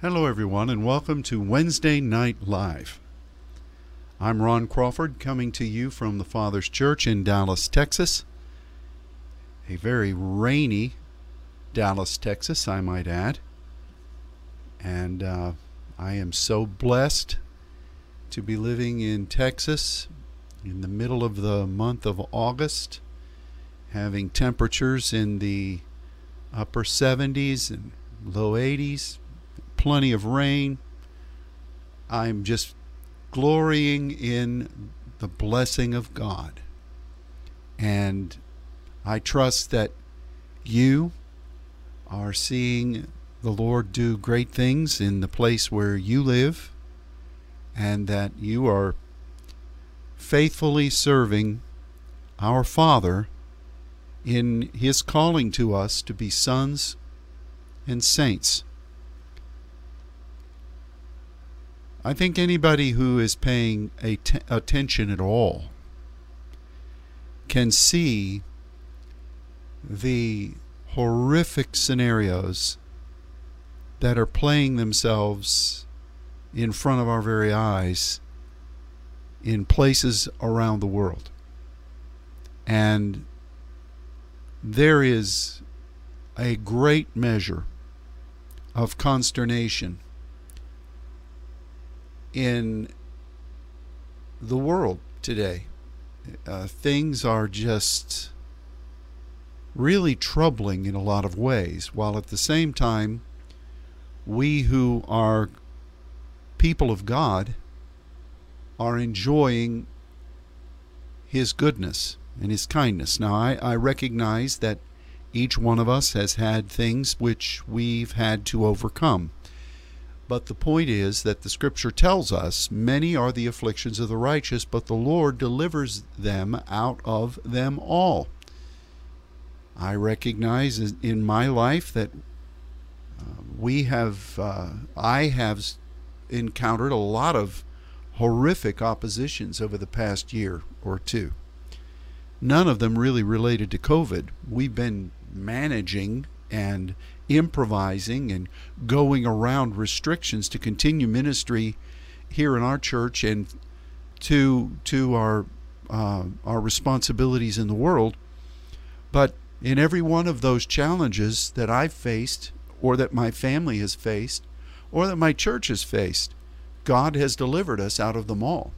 Hello, everyone, and welcome to Wednesday Night Live. I'm Ron Crawford coming to you from the Father's Church in Dallas, Texas. A very rainy Dallas, Texas, I might add. And uh, I am so blessed to be living in Texas in the middle of the month of August, having temperatures in the upper 70s and low 80s, plenty of rain. I'm just glorying in the blessing of God. And I trust that you are seeing the Lord do great things in the place where you live, and that you are faithfully serving our Father in His calling to us to be sons and saints. I think anybody who is paying attention at all can see the horrific scenarios that are playing themselves in front of our very eyes in places around the world. And there is a great measure of consternation in the world today. Uh, things are just really troubling in a lot of ways, while at the same time, we who are people of God are enjoying His goodness and His kindness. Now, I, I recognize that each one of us has had things which we've had to overcome. But the point is that the scripture tells us many are the afflictions of the righteous, but the Lord delivers them out of them all. I recognize in my life that uh, we have, uh, I have encountered a lot of horrific oppositions over the past year or two. None of them really related to COVID. We've been managing and improvising and going around restrictions to continue ministry here in our church and to to our uh, our responsibilities in the world. But in every one of those challenges that I've faced, or that my family has faced, or that my church has faced, God has delivered us out of them all.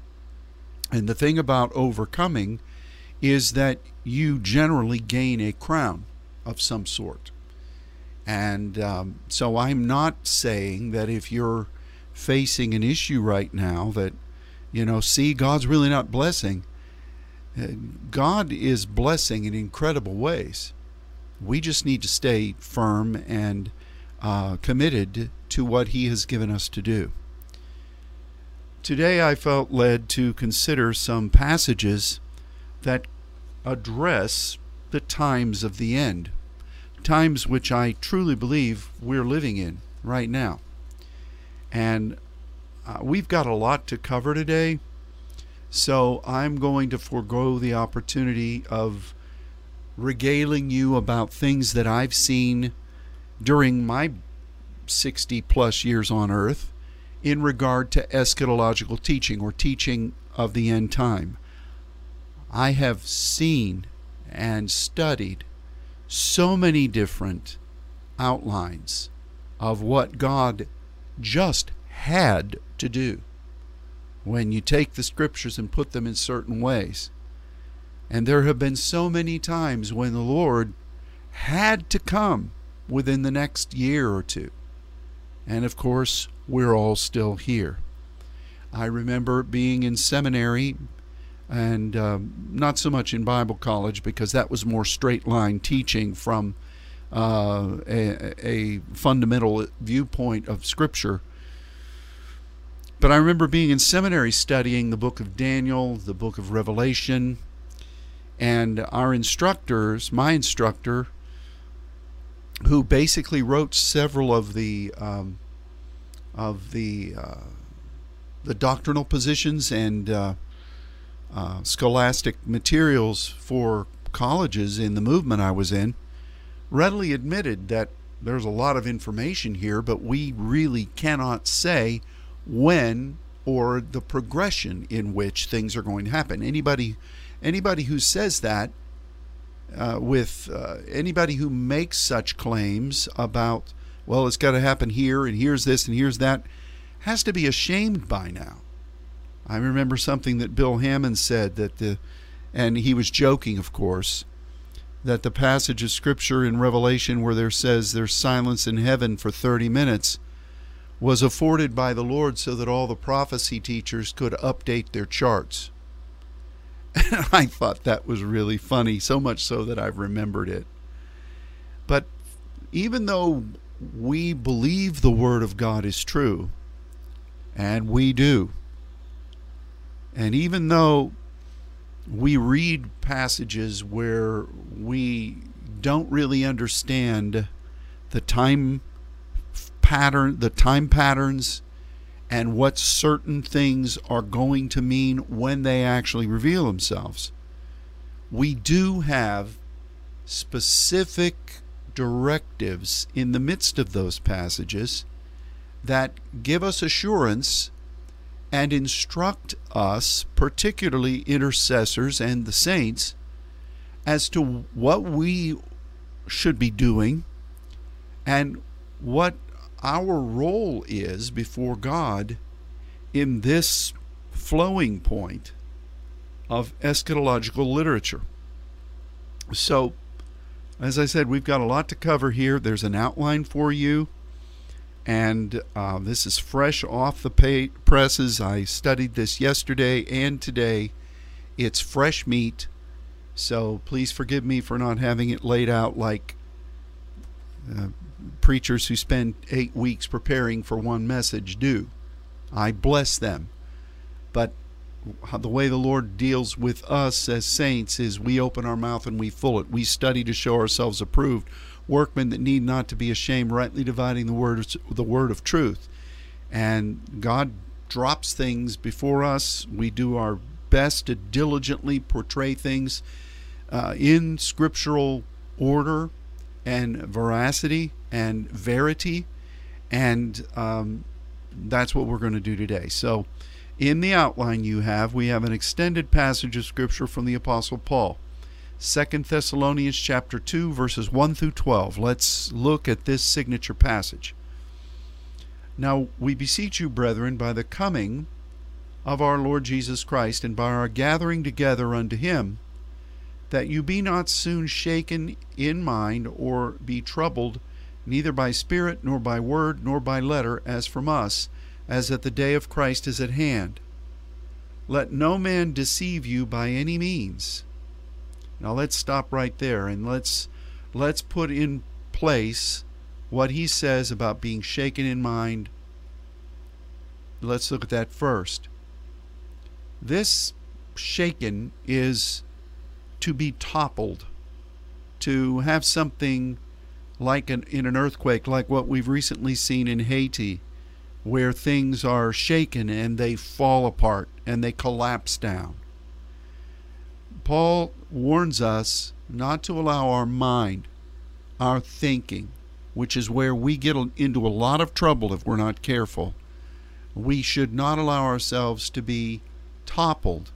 And the thing about overcoming is that you generally gain a crown of some sort. And um, so I'm not saying that if you're facing an issue right now that, you know, see, God's really not blessing. Uh, God is blessing in incredible ways. We just need to stay firm and uh, committed to what He has given us to do. Today I felt led to consider some passages that address the times of the end times which I truly believe we're living in right now. And uh, we've got a lot to cover today, so I'm going to forego the opportunity of regaling you about things that I've seen during my 60 plus years on earth in regard to eschatological teaching or teaching of the end time. I have seen and studied so many different outlines of what God just had to do when you take the scriptures and put them in certain ways. And there have been so many times when the Lord had to come within the next year or two. And of course, we're all still here. I remember being in seminary and um, not so much in Bible college because that was more straight line teaching from uh, a, a, fundamental viewpoint of Scripture. But I remember being in seminary studying the book of Daniel, the book of Revelation, and our instructors, my instructor, who basically wrote several of the um, of the uh, the doctrinal positions and uh, uh, scholastic materials for colleges in the movement I was in readily admitted that there's a lot of information here, but we really cannot say when or the progression in which things are going to happen. Anybody, anybody who says that, uh, with uh, anybody who makes such claims about, well, it's got to happen here and here's this and here's that, has to be ashamed by now. I remember something that Bill Hamon said that the, and he was joking, of course, that the passage of scripture in Revelation where there says there's silence in heaven for 30 minutes was afforded by the Lord so that all the prophecy teachers could update their charts. And I thought that was really funny, so much so that I've remembered it. But even though we believe the Word of God is true, and we do, and even though we read passages where we don't really understand the time pattern, the time patterns, and what certain things are going to mean when they actually reveal themselves. We do have specific directives in the midst of those passages that give us assurance and instruct us, particularly intercessors and the saints, as to what we should be doing and what our role is before God in this flowing point of eschatological literature. So, as I said, we've got a lot to cover here. There's an outline for you, and uh, this is fresh off the presses. I studied this yesterday and today. It's fresh meat, so please forgive me for not having it laid out like uh, preachers who spend eight weeks preparing for one message do. I bless them. But the way the Lord deals with us as saints is we open our mouth and we fill it. We study to show ourselves approved, workmen that need not to be ashamed, rightly dividing the word the word of truth. And God drops things before us. We do our best to diligently portray things uh, in scriptural order and veracity and verity. And um, that's what we're going to do today. So, in the outline you have, we have an extended passage of Scripture from the Apostle Paul. 2 Thessalonians chapter 2 verses 1 through 12. Let's look at this signature passage. Now we beseech you, brethren, by the coming of our Lord Jesus Christ and by our gathering together unto him, that you be not soon shaken in mind or be troubled neither by spirit, nor by word, nor by letter, as from us, as that the day of Christ is at hand. Let no man deceive you by any means. Now let's stop right there and let's let's put in place what he says about being shaken in mind. Let's look at that first. This shaken is to be toppled, to have something like an, in an earthquake, like what we've recently seen in Haiti, where things are shaken and they fall apart and they collapse down. Paul warns us not to allow our mind, our thinking, which is where we get into a lot of trouble if we're not careful. We should not allow ourselves to be toppled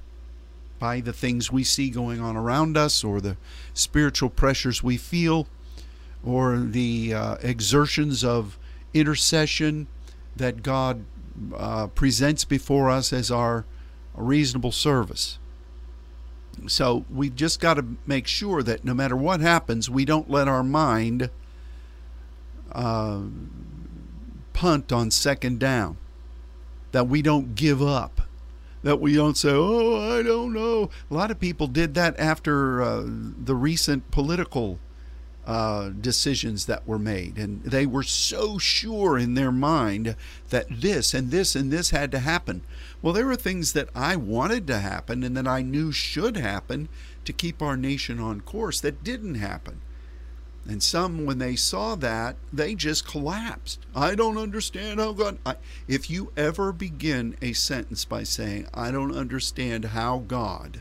by the things we see going on around us or the spiritual pressures we feel or the uh, exertions of intercession that God uh, presents before us as our reasonable service. So we've just got to make sure that no matter what happens, we don't let our mind uh, punt on second down, that we don't give up, that we don't say, oh, I don't know. A lot of people did that after uh, the recent political uh, decisions that were made. And they were so sure in their mind that this and this and this had to happen. Well, there were things that I wanted to happen and that I knew should happen to keep our nation on course that didn't happen. And some, when they saw that, they just collapsed. I don't understand how God. I, if you ever begin a sentence by saying, I don't understand how God,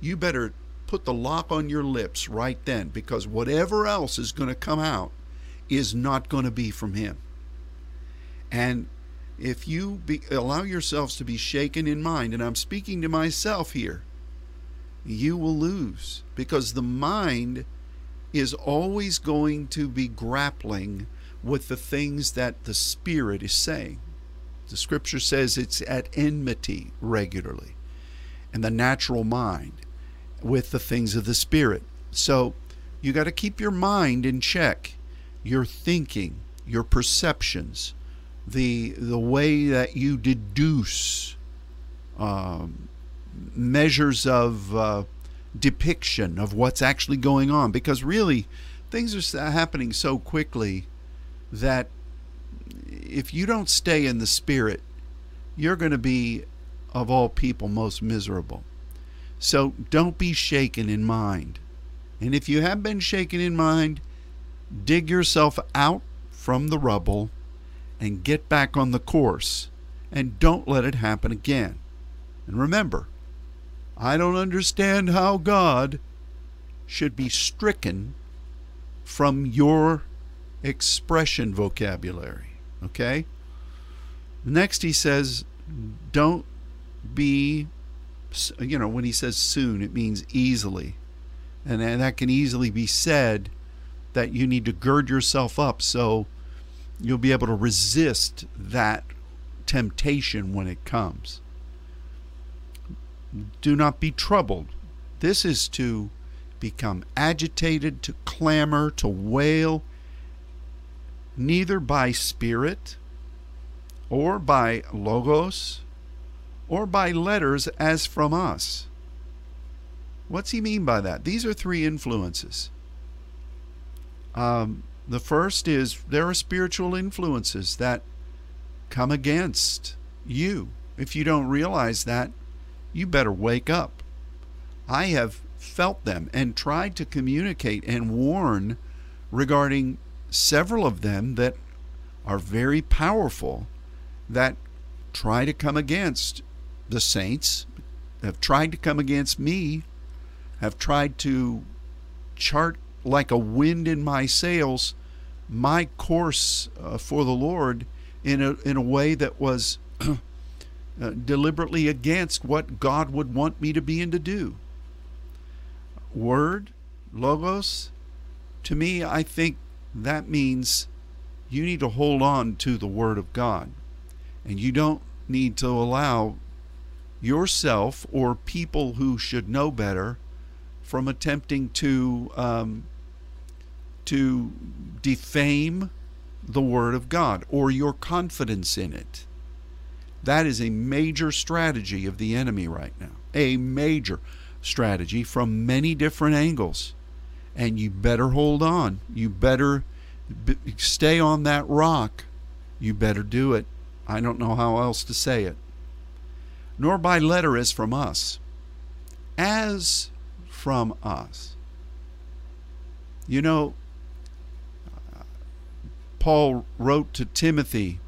you better put the lock on your lips right then because whatever else is going to come out is not going to be from Him. And if you be, allow yourselves to be shaken in mind, and I'm speaking to myself here, you will lose because the mind is always going to be grappling with the things that the Spirit is saying. The scripture says it's at enmity regularly, and the natural mind with the things of the Spirit. So you got to keep your mind in check, your thinking, your perceptions, the the way that you deduce um, measures of uh, depiction of what's actually going on, because really things are happening so quickly that if you don't stay in the spirit, you're going to be of all people most miserable. So don't be shaken in mind. And if you have been shaken in mind, dig yourself out from the rubble and get back on the course. And don't let it happen again. And remember, I don't understand how God should be stricken from your expression vocabulary. Okay? Next, he says, don't be, you know, when he says soon, it means easily. And that can easily be said that you need to gird yourself up so you'll be able to resist that temptation when it comes. Do not be troubled. This is to become agitated, to clamor, to wail, neither by spirit or by logos or by letters as from us. What's he mean by that? These are three influences. Um, the first is there are spiritual influences that come against you. If you don't realize that, you better wake up. I have felt them and tried to communicate and warn regarding several of them that are very powerful that try to come against the saints, have tried to come against me, have tried to chart like a wind in my sails my course uh, for the Lord in a, in a way that was uh, deliberately against what God would want me to be and to do. Word, logos, to me, I think that means you need to hold on to the Word of God. And you don't need to allow yourself or people who should know better from attempting to um, to defame the Word of God or your confidence in it. That is a major strategy of the enemy right now. A major strategy from many different angles. And you better hold on. You better stay on that rock. You better do it. I don't know how else to say it. Nor by letter as from us. As from us. You know, Paul wrote to Timothy,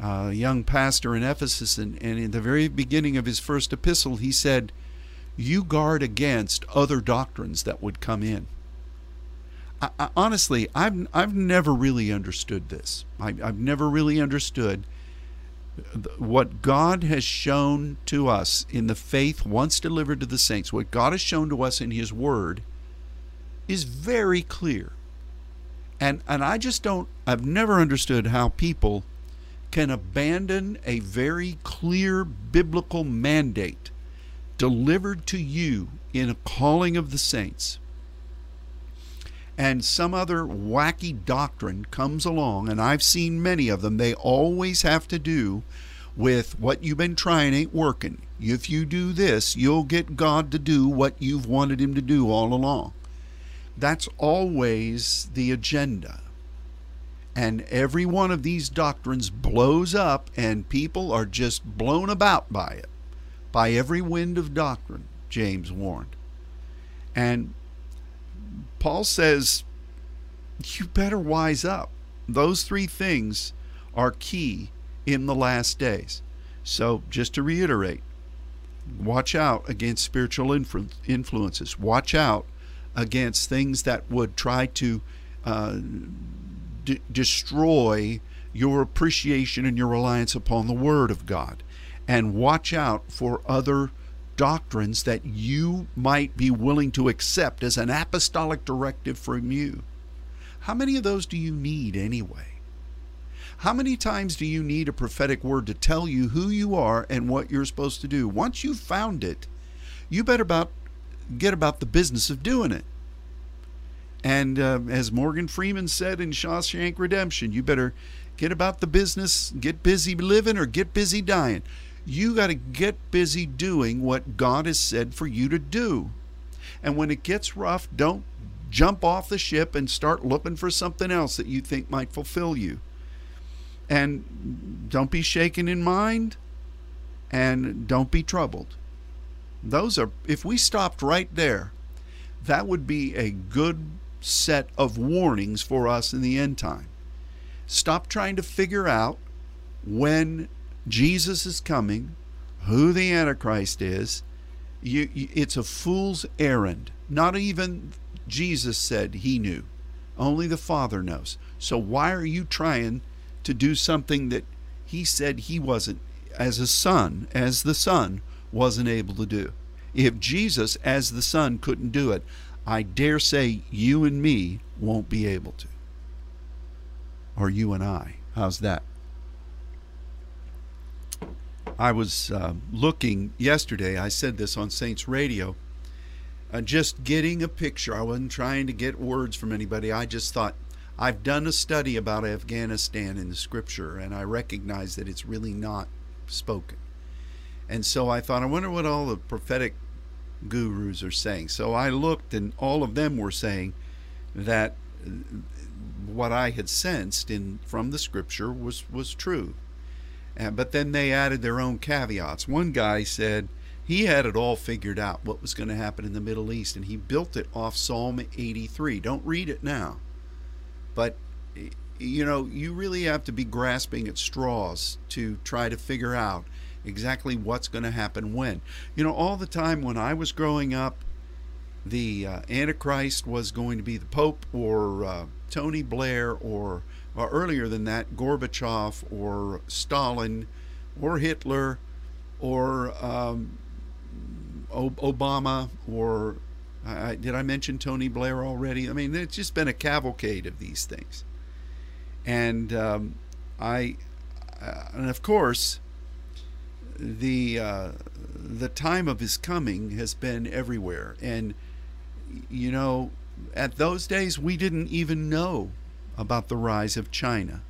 a young pastor in Ephesus, and, and in the very beginning of his first epistle, he said, You guard against other doctrines that would come in. I, I, honestly, I've, I've never really understood this. I, I've never really understood what God has shown to us in the faith once delivered to the saints, what God has shown to us in His Word, is very clear. And and I just don't I've never understood how people can abandon a very clear biblical mandate delivered to you in a calling of the saints and some other wacky doctrine comes along and I've seen many of them they always have to do with what you've been trying ain't working if you do this you'll get God to do what you've wanted him to do all along that's always the agenda. And every one of these doctrines blows up, and people are just blown about by it, by every wind of doctrine, James warned. And Paul says, you better wise up. Those three things are key in the last days. So, just to reiterate, watch out against spiritual influences. Watch out against things that would try to uh, d- destroy your appreciation and your reliance upon the Word of God. And watch out for other doctrines that you might be willing to accept as an apostolic directive from you. How many of those do you need anyway? How many times do you need a prophetic word to tell you who you are and what you're supposed to do? Once you've found it, you better about get about the business of doing it. And uh, as Morgan Freeman said in Shawshank Redemption, you better get about the business, get busy living or get busy dying. You got to get busy doing what God has said for you to do. And when it gets rough, don't jump off the ship and start looking for something else that you think might fulfill you. And don't be shaken in mind and don't be troubled. Those are, if we stopped right there, that would be a good set of warnings for us in the end time. Stop trying to figure out when Jesus is coming, who the Antichrist is. You, you, it's a fool's errand. Not even Jesus said he knew. Only the Father knows. So why are you trying to do something that he said he wasn't, as a son, as the son, wasn't able to do? If Jesus, as the son, couldn't do it, I dare say you and me won't be able to. Or you and I. How's that? I was uh, looking yesterday, I said this on Saints Radio, uh, just getting a picture. I wasn't trying to get words from anybody. I just thought, I've done a study about Afghanistan in the scripture, and I recognize that it's really not spoken. And so I thought, I wonder what all the prophetic gurus are saying. So I looked, and all of them were saying that what I had sensed in from the scripture was was true. Uh, but then they added their own caveats. One guy said he had it all figured out what was going to happen in the Middle East, and he built it off Psalm 83. Don't read it now, but you know you really have to be grasping at straws to try to figure out exactly what's going to happen when. You know, all the time when I was growing up, the uh, Antichrist was going to be the Pope or uh, Tony Blair or, or earlier than that, Gorbachev or Stalin or Hitler or um, Obama or did I mention Tony Blair already? I mean, it's just been a cavalcade of these things, and um, I, uh, and of course, the uh, the time of his coming has been everywhere, and you know, at those days we didn't even know about the rise of China.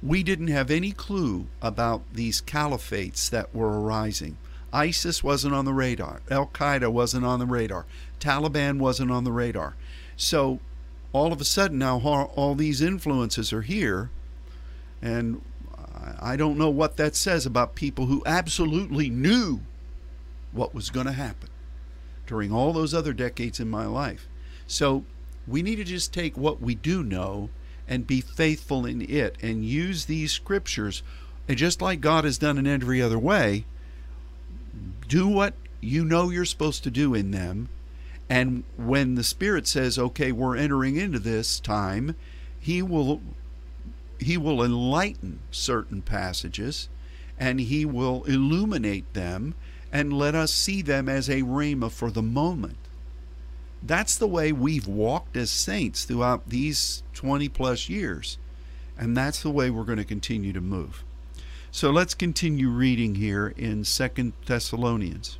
We didn't have any clue about these caliphates that were arising. ISIS wasn't on the radar. Al Qaeda wasn't on the radar. Taliban wasn't on the radar. So all of a sudden now all these influences are here and I don't know what that says about people who absolutely knew what was going to happen during all those other decades in my life. So we need to just take what we do know and be faithful in it and use these scriptures. And just like God has done in every other way, do what you know you're supposed to do in them. And when the Spirit says, okay, we're entering into this time, He will he will enlighten certain passages and he will illuminate them and let us see them as a rhema for the moment. That's the way we've walked as saints throughout these 20 plus years. And that's the way we're going to continue to move. So let's continue reading here in Second Thessalonians.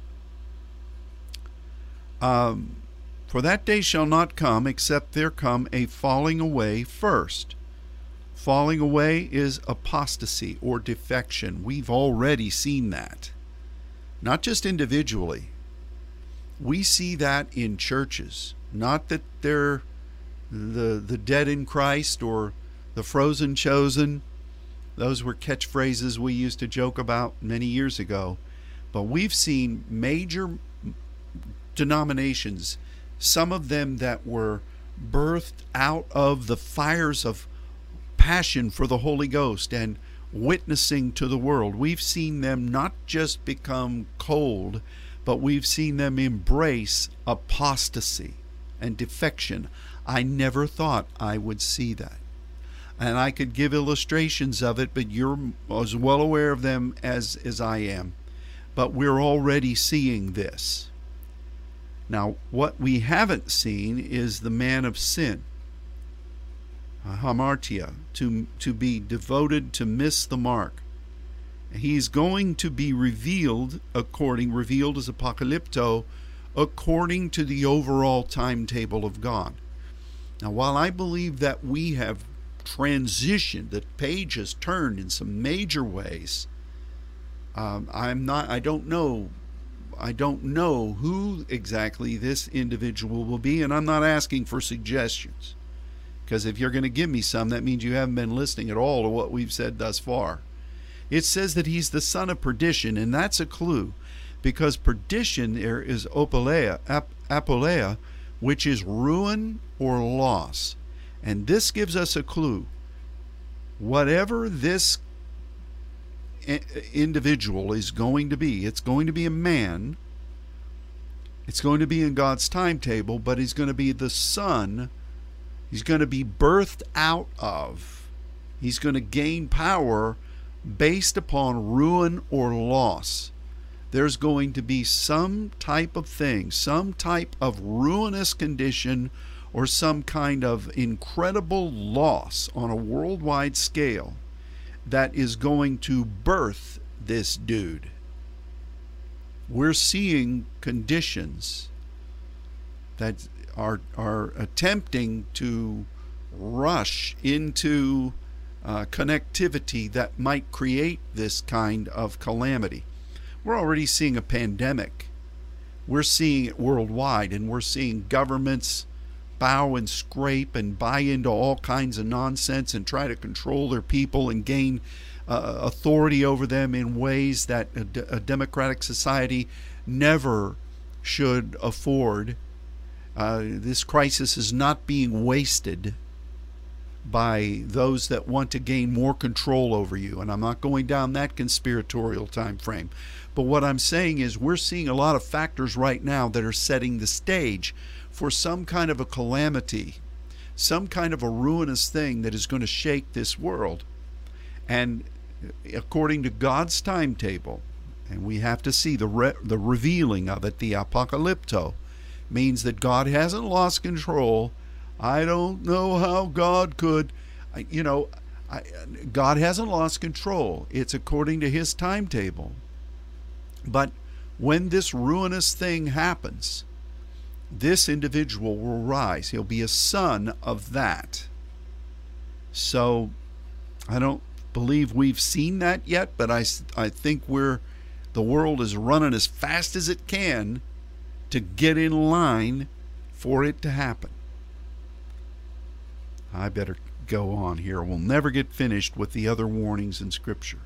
Um, For that day shall not come except there come a falling away first Falling away is apostasy or defection. We've already seen that. Not just individually. We see that in churches. Not that they're the the dead in Christ or the frozen chosen. Those were catchphrases we used to joke about many years ago. But we've seen major denominations, some of them that were birthed out of the fires of passion for the Holy Ghost and witnessing to the world. We've seen them not just become cold, but we've seen them embrace apostasy and defection. I never thought I would see that. And I could give illustrations of it, but you're as well aware of them as, as I am. But we're already seeing this. Now, what we haven't seen is the man of sin, hamartia, to, to be devoted to miss the mark. He's going to be revealed according, revealed as apocalypto, according to the overall timetable of God. Now, while I believe that we have transitioned, that page has turned in some major ways, um, I'm not, I don't know I don't know who exactly this individual will be, and I'm not asking for suggestions. Because if you're going to give me some, that means you haven't been listening at all to what we've said thus far. It says that he's the son of perdition, and that's a clue, because perdition there is opolea, ap, apolea, which is ruin or loss. And this gives us a clue. Whatever this individual is going to be. It's going to be a man. It's going to be in God's timetable, but he's going to be the son. He's going to be birthed out of. He's going to gain power based upon ruin or loss. There's going to be some type of thing, some type of ruinous condition, or some kind of incredible loss on a worldwide scale that is going to birth this dude. We're seeing conditions that are are attempting to rush into uh, connectivity that might create this kind of calamity. We're already seeing a pandemic. We're seeing it worldwide, and we're seeing governments bow and scrape and buy into all kinds of nonsense and try to control their people and gain uh, authority over them in ways that a, d- a democratic society never should afford. Uh, this crisis is not being wasted by those that want to gain more control over you. And I'm not going down that conspiratorial time frame. But what I'm saying is we're seeing a lot of factors right now that are setting the stage for some kind of a calamity, some kind of a ruinous thing that is going to shake this world. And according to God's timetable, and we have to see the re- the revealing of it, the apocalypto, means that God hasn't lost control. I don't know how God could, you know, I, God hasn't lost control. It's according to His timetable. But when this ruinous thing happens, this individual will rise. He'll be a son of that. So I don't believe we've seen that yet, but I, I think we're the world is running as fast as it can to get in line for it to happen. I better go on here. We'll never get finished with the other warnings in Scripture.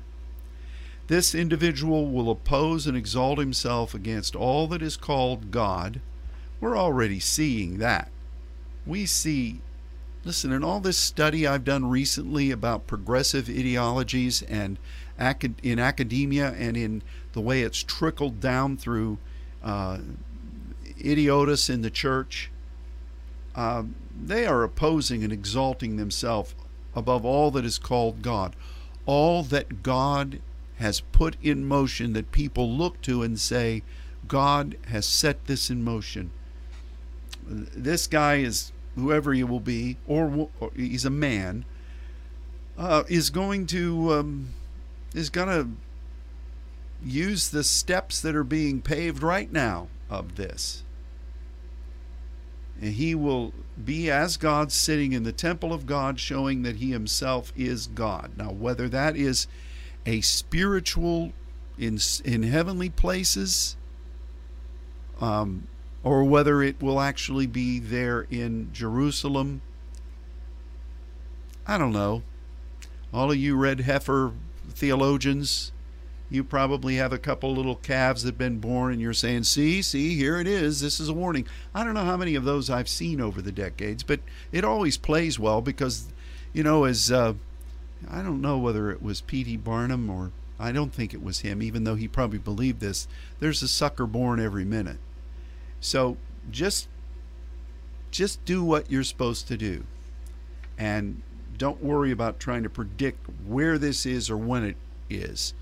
This individual will oppose and exalt himself against all that is called God we're already seeing that. We see, listen, in all this study I've done recently about progressive ideologies and in academia and in the way it's trickled down through uh, idiotus in the church, uh, they are opposing and exalting themselves above all that is called God. All that God has put in motion that people look to and say, God has set this in motion this guy is whoever he will be, or, or he's a man, uh, is going to um, is going to use the steps that are being paved right now of this. And he will be as God sitting in the temple of God, showing that he himself is God. Now, whether that is a spiritual in in heavenly places, um, or whether it will actually be there in Jerusalem. I don't know. All of you red heifer theologians, you probably have a couple little calves that have been born and you're saying, see, see, here it is. This is a warning. I don't know how many of those I've seen over the decades, but it always plays well because, you know, as uh, I don't know whether it was P.T. Barnum or I don't think it was him, even though he probably believed this. There's a sucker born every minute. So just Just do what you're supposed to do. And don't worry about trying to predict where this is or when it is.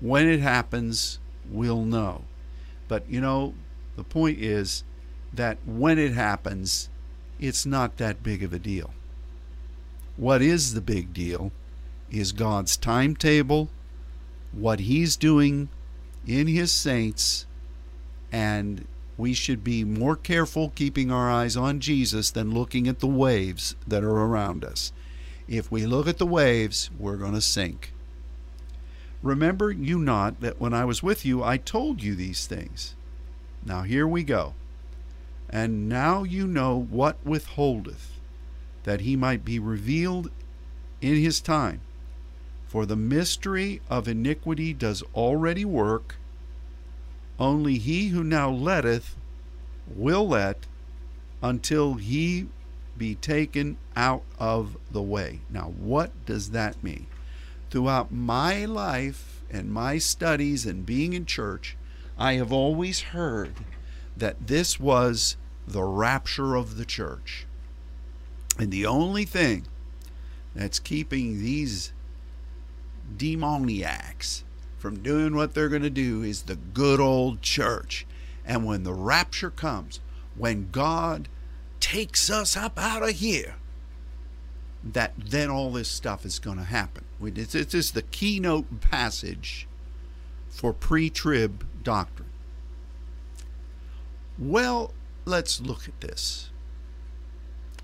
When it happens, we'll know. But you know, the point is that when it happens, it's not that big of a deal. What is the big deal is God's timetable, what He's doing in His saints, and we should be more careful keeping our eyes on Jesus than looking at the waves that are around us. If we look at the waves, we're going to sink. Remember you not that when I was with you, I told you these things. Now here we go. And now you know what withholdeth, that he might be revealed in his time. For the mystery of iniquity does already work. Only he who now letteth will let until he be taken out of the way. Now, what does that mean? Throughout my life and my studies and being in church, I have always heard that this was the rapture of the church. And the only thing that's keeping these demoniacs from doing what they're going to do is the good old church. And when the rapture comes, when God takes us up out of here, that then all this stuff is going to happen. It's, it's the keynote passage for pre trib doctrine. Well, let's look at this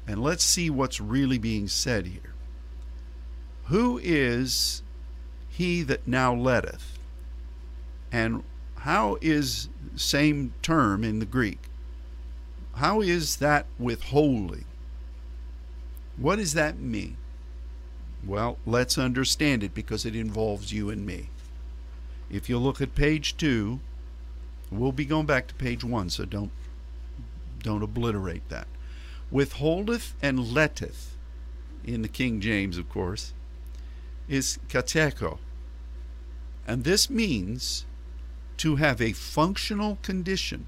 and let's see what's really being said here. Who is he that now letteth? And how is same term in the Greek? How is that withholding? What does that mean? Well, let's understand it because it involves you and me. If you look at page 2, we'll be going back to page 1, so don't don't obliterate that. Withholdeth and letteth, in the King James, of course, is katecho. And this means to have a functional condition,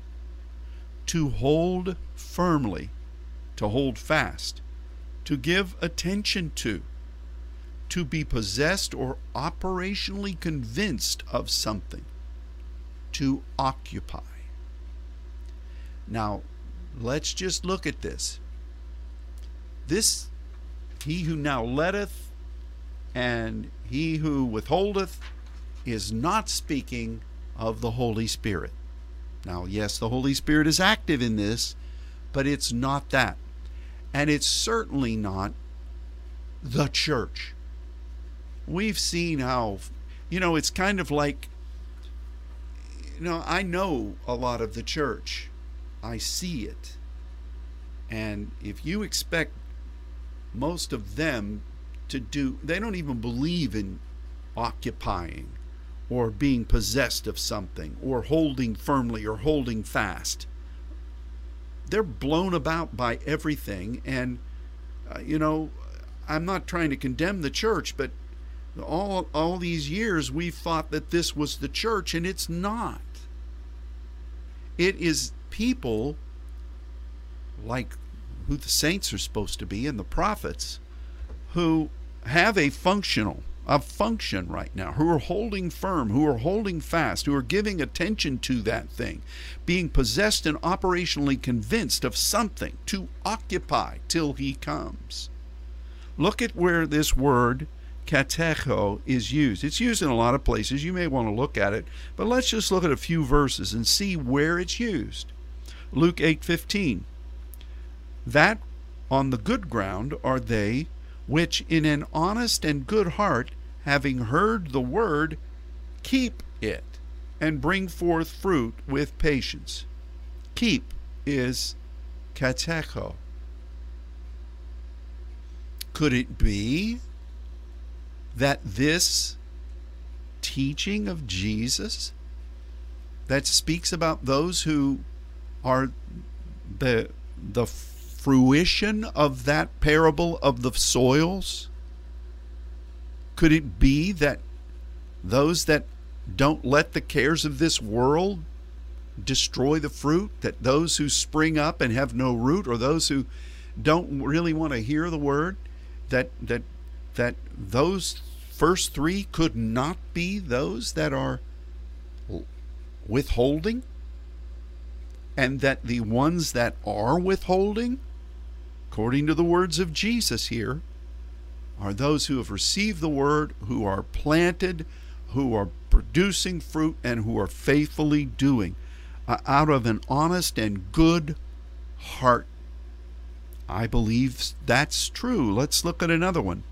to hold firmly, to hold fast, to give attention to, to be possessed or operationally convinced of something, to occupy. Now, Let's just look at this. This, he who now letteth and he who withholdeth, is not speaking of the Holy Spirit. Now, yes, the Holy Spirit is active in this, but it's not that. And it's certainly not the church. We've seen how, you know, it's kind of like, you know, I know a lot of the church. I see it. And if you expect most of them to do, they don't even believe in occupying or being possessed of something or holding firmly or holding fast. They're blown about by everything. And, uh, you know, I'm not trying to condemn the church, but all, all these years we've thought that this was the church, and it's not. It is people like who the saints are supposed to be and the prophets who have a functional a function right now who are holding firm who are holding fast who are giving attention to that thing being possessed and operationally convinced of something to occupy till he comes look at where this word katecho is used it's used in a lot of places you may want to look at it but let's just look at a few verses and see where it's used Luke 8:15 That on the good ground are they which in an honest and good heart having heard the word keep it and bring forth fruit with patience. Keep is katecho. Could it be that this teaching of Jesus that speaks about those who are the the fruition of that parable of the soils? Could it be that those that don't let the cares of this world destroy the fruit, that those who spring up and have no root, or those who don't really want to hear the word, that that that those first three could not be those that are withholding, and that the ones that are withholding, according to the words of Jesus here, are those who have received the word, who are planted, who are producing fruit, and who are faithfully doing uh, out of an honest and good heart. I believe that's true. Let's look at another one.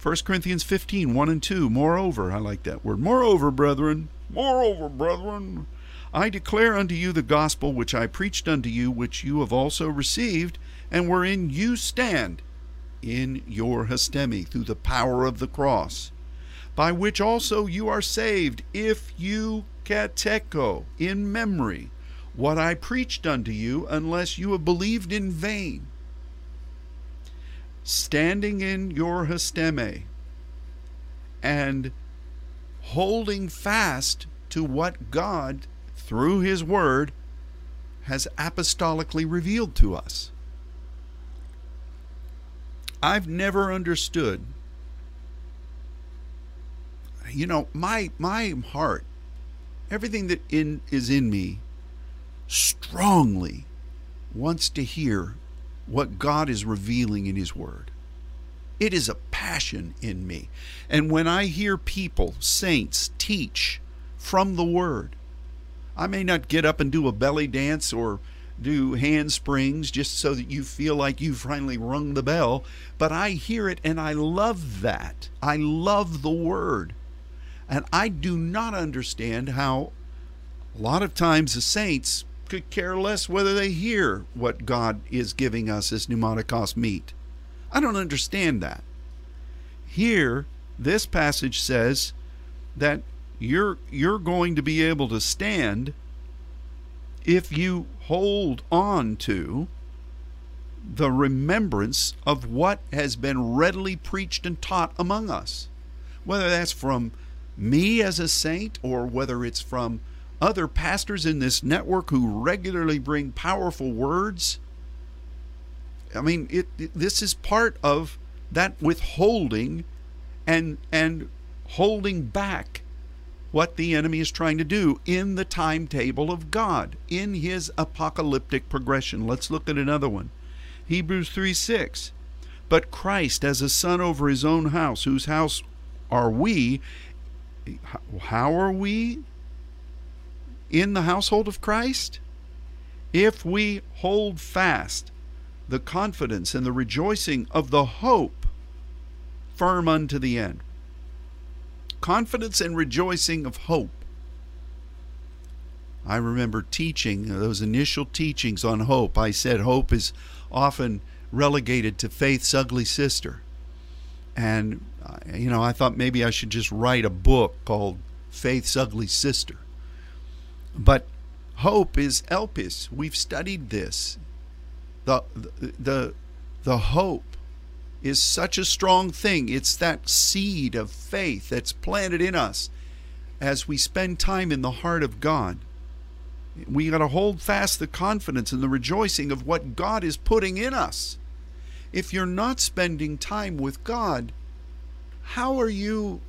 1 Corinthians 15, 1 and 2. Moreover, I like that word. Moreover, brethren, moreover, brethren, I declare unto you the gospel which I preached unto you, which you have also received, and wherein you stand in your histemi through the power of the cross, by which also you are saved, if you kateko in memory what I preached unto you, unless you have believed in vain. Standing in your histemi and holding fast to what God, through His Word, has apostolically revealed to us. I've never understood. You know, my my heart, everything that in is in me, strongly wants to hear what God is revealing in His Word. It is a passion in me. And when I hear people, saints, teach from the Word, I may not get up and do a belly dance or do handsprings just so that you feel like you've finally rung the bell, but I hear it and I love that. I love the word. And I do not understand how a lot of times the saints could care less whether they hear what God is giving us as pneumaticos meat. I don't understand that. Here, this passage says that you're you're going to be able to stand if you hold on to the remembrance of what has been readily preached and taught among us, whether that's from me as a saint or whether it's from other pastors in this network who regularly bring powerful words. I mean, it, it, this is part of that withholding and and holding back what the enemy is trying to do in the timetable of God, in his apocalyptic progression. Let's look at another one. Hebrews 3 6. But Christ as a son over his own house, whose house are we? How are we in the household of Christ? If we hold fast the confidence and the rejoicing of the hope firm unto the end confidence and rejoicing of hope. I remember teaching uh, those initial teachings on hope. I said hope is often relegated to faith's ugly sister. And, uh, you know, I thought maybe I should just write a book called Faith's Ugly Sister. But hope is elpis. We've studied this. The, the, the, hope is such a strong thing. It's that seed of faith that's planted in us as we spend time in the heart of God. We got to hold fast the confidence and the rejoicing of what God is putting in us. If you're not spending time with God, how are you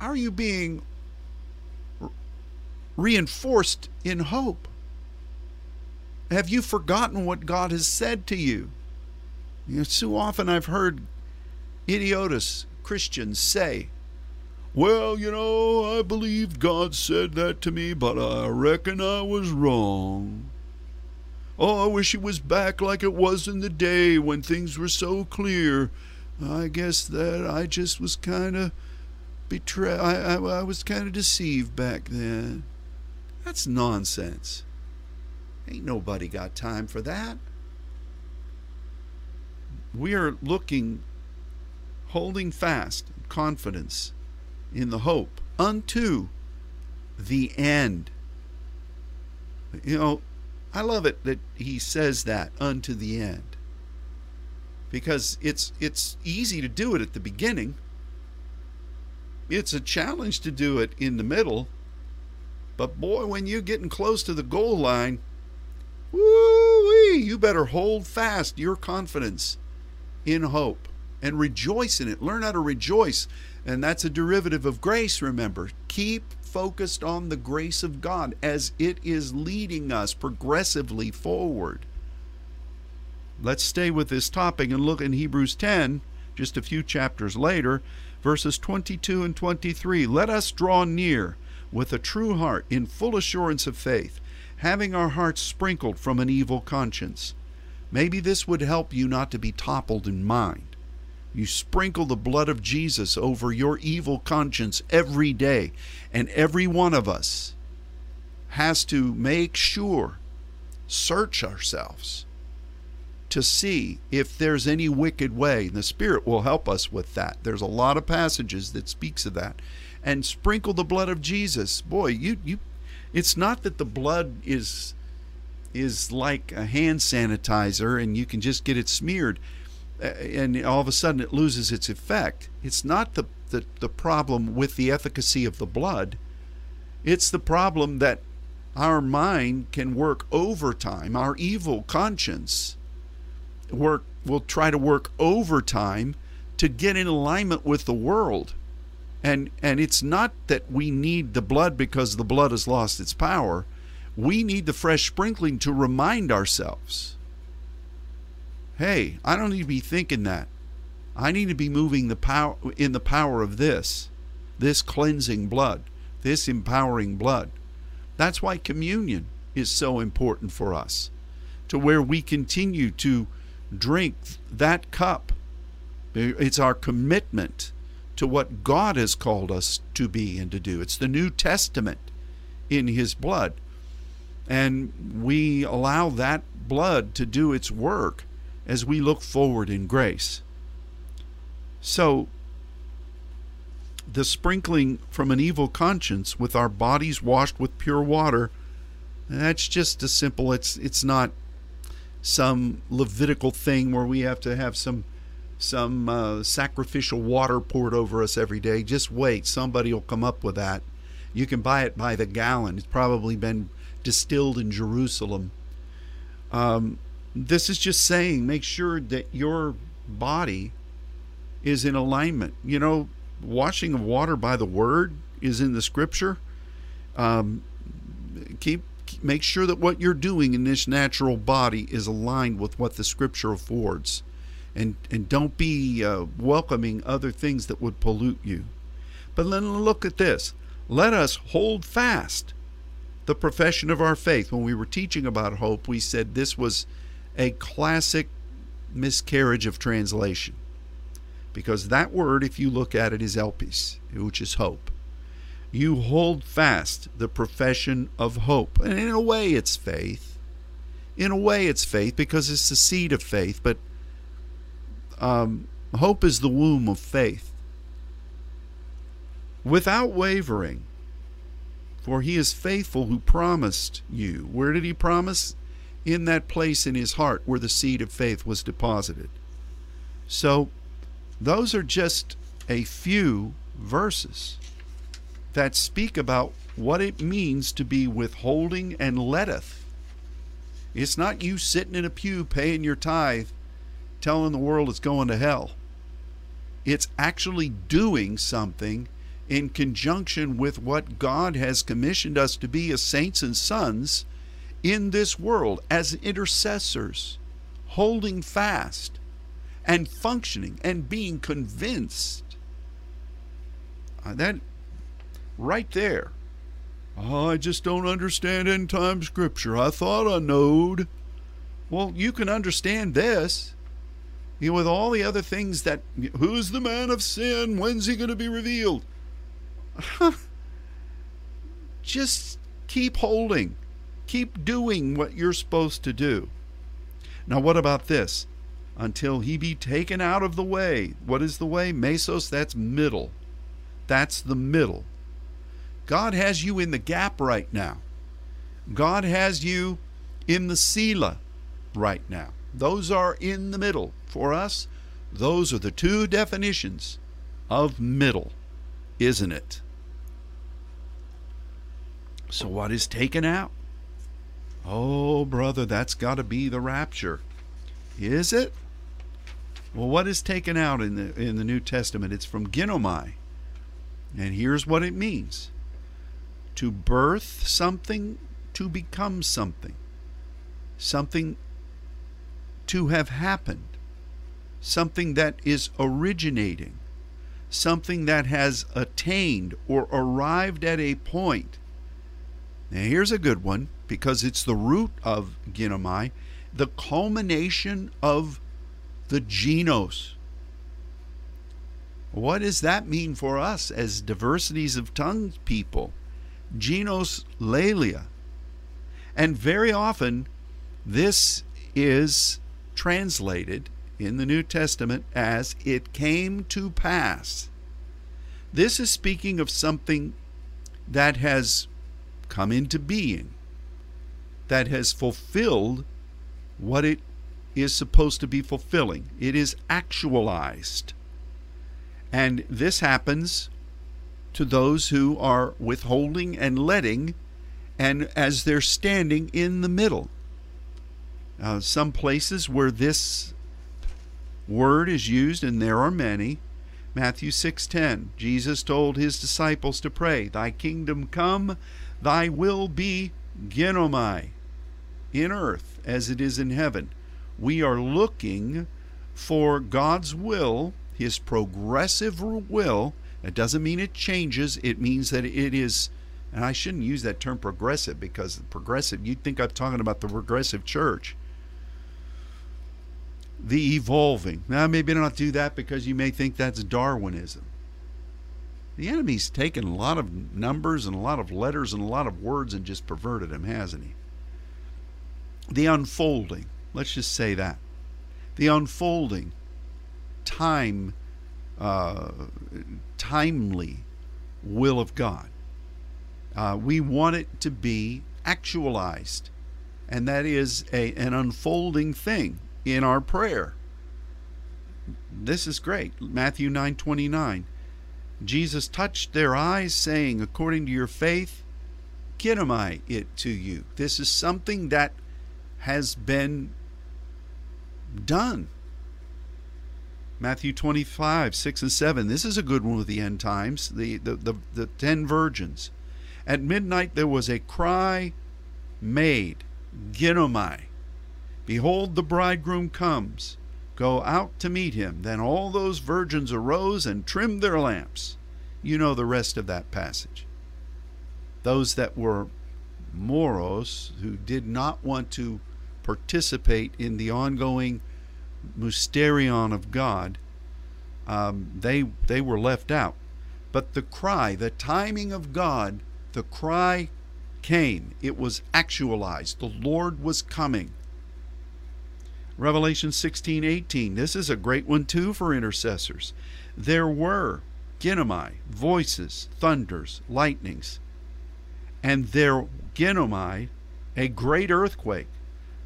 how are you being reinforced in hope? Have you forgotten what God has said to you? You know, so often I've heard idiotus Christians say, Well, you know, I believed God said that to me, but I reckon I was wrong. Oh, I wish it was back like it was in the day when things were so clear. I guess that I just was kind of betrayed. I, I, I was kind of deceived back then. That's nonsense. Ain't nobody got time for that we are looking, holding fast confidence in the hope unto the end. You know, I love it that he says that unto the end. Because it's it's easy to do it at the beginning. It's a challenge to do it in the middle. But boy, when you're getting close to the goal line, woo you better hold fast your confidence in hope and rejoice in it. Learn how to rejoice. And that's a derivative of grace, remember. Keep focused on the grace of God as it is leading us progressively forward. Let's stay with this topic and look in Hebrews 10, just a few chapters later, verses 22 and 23. Let us draw near with a true heart in full assurance of faith, having our hearts sprinkled from an evil conscience. Maybe this would help you not to be toppled in mind. You sprinkle the blood of Jesus over your evil conscience every day, and every one of us has to make sure, search ourselves to see if there's any wicked way. And The Spirit will help us with that. There's a lot of passages that speaks of that. And sprinkle the blood of Jesus. Boy, you you it's not that the blood is is like a hand sanitizer and you can just get it smeared uh, and all of a sudden it loses its effect. It's not the, the, the problem with the efficacy of the blood. It's the problem that our mind can work overtime, our evil conscience work will try to work overtime to get in alignment with the world. And and it's not that we need the blood because the blood has lost its power. We need the fresh sprinkling to remind ourselves. Hey, I don't need to be thinking that. I need to be moving the power in the power of this, this cleansing blood, this empowering blood. That's why communion is so important for us, to where we continue to drink that cup. It's our commitment to what God has called us to be and to do. It's the New Testament in His blood. And we allow that blood to do its work as we look forward in grace. So, the sprinkling from an evil conscience with our bodies washed with pure water, that's just a simple, it's, it's not some Levitical thing where we have to have some some uh, sacrificial water poured over us every day. Just wait, somebody will come up with that. You can buy it by the gallon. It's probably been distilled in Jerusalem. Um, this is just saying make sure that your body is in alignment. You know, washing of water by the word is in the scripture. Um, keep make sure that what you're doing in this natural body is aligned with what the scripture affords and and don't be uh, welcoming other things that would pollute you. But then look at this. Let us hold fast the profession of our faith. When we were teaching about hope we said this was a classic miscarriage of translation. Because that word if you look at it is elpis which is hope. You hold fast the profession of hope. And in a way, it's faith. In a way, it's faith because it's the seed of faith, but um, hope is the womb of faith. Without wavering, for he is faithful who promised you. Where did he promise? In that place in his heart where the seed of faith was deposited. So, those are just a few verses that speak about what it means to be withholding and letteth. It's not you sitting in a pew paying your tithe, telling the world it's going to hell. It's actually doing something in conjunction with what God has commissioned us to be as saints and sons in this world as intercessors, holding fast and functioning and being convinced. Uh, that right there. Oh, I just don't understand end time scripture. I thought I knowed. Well, you can understand this. You know, with all the other things that who's the man of sin? When's he going to be revealed? just keep holding. Keep doing what you're supposed to do. Now, what about this? Until he be taken out of the way. What is the way? Mesos, that's middle. That's the middle. God has you in the gap right now. God has you in the Selah right now. Those are in the middle. For us, those are the two definitions of middle, isn't it? So, what is taken out? Oh, brother, that's got to be the rapture. Is it? Well, what is taken out in the in the New Testament? It's from ginomai. And here's what it means. To birth something, to become something. Something to have happened. Something that is originating. Something that has attained or arrived at a point. Now here's a good one because it's the root of ginomai, the culmination of the genos. What does that mean for us as diversities of tongues people? Genos lalia. And very often, this is translated in the New Testament as it came to pass. This is speaking of something that has come into being, that has fulfilled what it is supposed to be fulfilling. It is actualized. And this happens to those who are withholding and letting, and as they're standing in the middle. Uh, some places where this word is used, and there are many. Matthew 6:10 Jesus told his disciples to pray, "Thy kingdom come, thy will be ginomai, in earth as it is in heaven." We are looking for God's will, his progressive will. It doesn't mean it changes, it means that it is and I shouldn't use that term progressive because progressive, you'd think I'm talking about the progressive church the evolving. Now, maybe not do that because you may think that's Darwinism. The enemy's taken a lot of numbers and a lot of letters and a lot of words and just perverted them, hasn't he? The unfolding. Let's just say that. The unfolding, time, uh, timely will of God. Uh, we want it to be actualized, and that is a, an unfolding thing in our prayer. This is great. Matthew 9:29. Jesus touched their eyes saying, "According to your faith, ginomai it to you." This is something that has been done. Matthew 25, 6 and 7. This is a good one with the end times. The, the, the, the ten virgins. At midnight there was a cry made, Ginomai. Behold, the bridegroom comes. Go out to meet him. Then all those virgins arose and trimmed their lamps. You know the rest of that passage. Those that were moros, who did not want to participate in the ongoing mysterion of God, um, they they were left out. But the cry, the timing of God, the cry came. It was actualized. The Lord was coming. Revelation 16, 18. This is a great one too for intercessors. There were ginomai, voices, thunders, lightnings, and there ginomai, a great earthquake,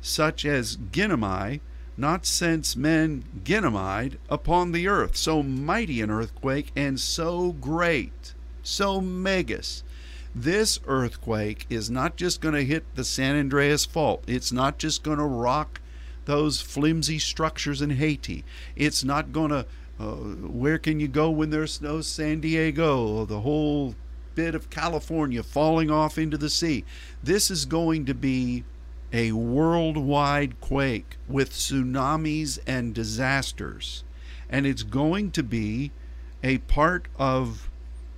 such as ginomai, not since men ginomied upon the earth. So mighty an earthquake and so great, so megas. This earthquake is not just going to hit the San Andreas Fault. It's not just going to rock those flimsy structures in Haiti. It's not going to, uh, where can you go when there's no San Diego, the whole bit of California falling off into the sea. This is going to be a worldwide quake with tsunamis and disasters. And it's going to be a part of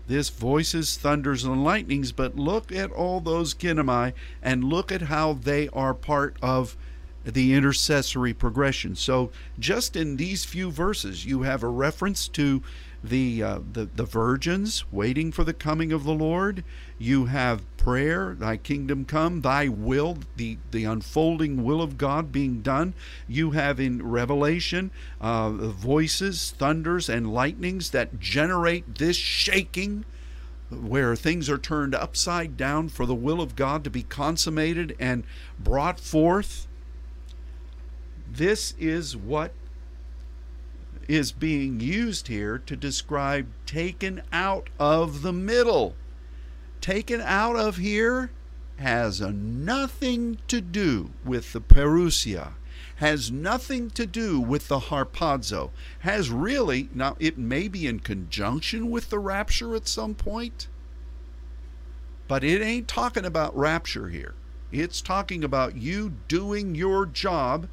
this voices, thunders, and lightnings. But look at all those ginomai and look at how they are part of the intercessory progression. So, just in these few verses, you have a reference to the, uh, the the virgins waiting for the coming of the Lord. You have prayer, Thy kingdom come, Thy will, the the unfolding will of God being done. You have in Revelation uh, voices, thunders, and lightnings that generate this shaking where things are turned upside down for the will of God to be consummated and brought forth this is what is being used here to describe taken out of the middle. Taken out of here has nothing to do with the Parousia, has nothing to do with the harpazo, has really, now it may be in conjunction with the rapture at some point, but it ain't talking about rapture here. It's talking about you doing your job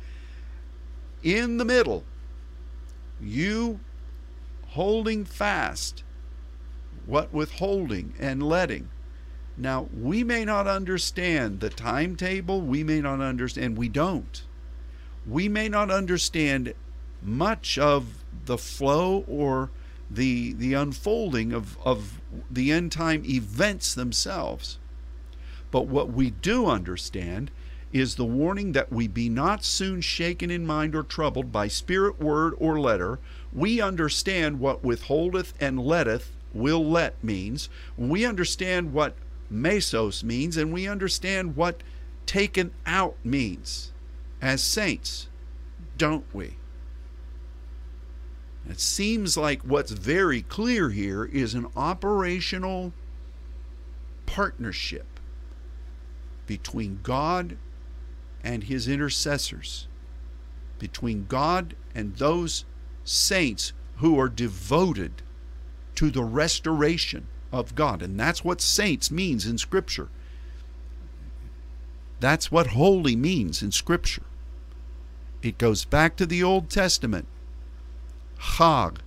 in the middle. You holding fast, what withholding and letting. Now, we may not understand the timetable, we may not understand, we don't. We may not understand much of the flow or the the unfolding of, of the end time events themselves. But what we do understand is the warning that we be not soon shaken in mind or troubled by spirit, word, or letter. We understand what withholdeth and letteth, will let means. We understand what mesos means, and we understand what taken out means as saints, don't we? It seems like what's very clear here is an operational partnership between God and his intercessors, between God and those saints who are devoted to the restoration of God. And that's what saints means in Scripture. That's what holy means in Scripture. It goes back to the Old Testament, Chag,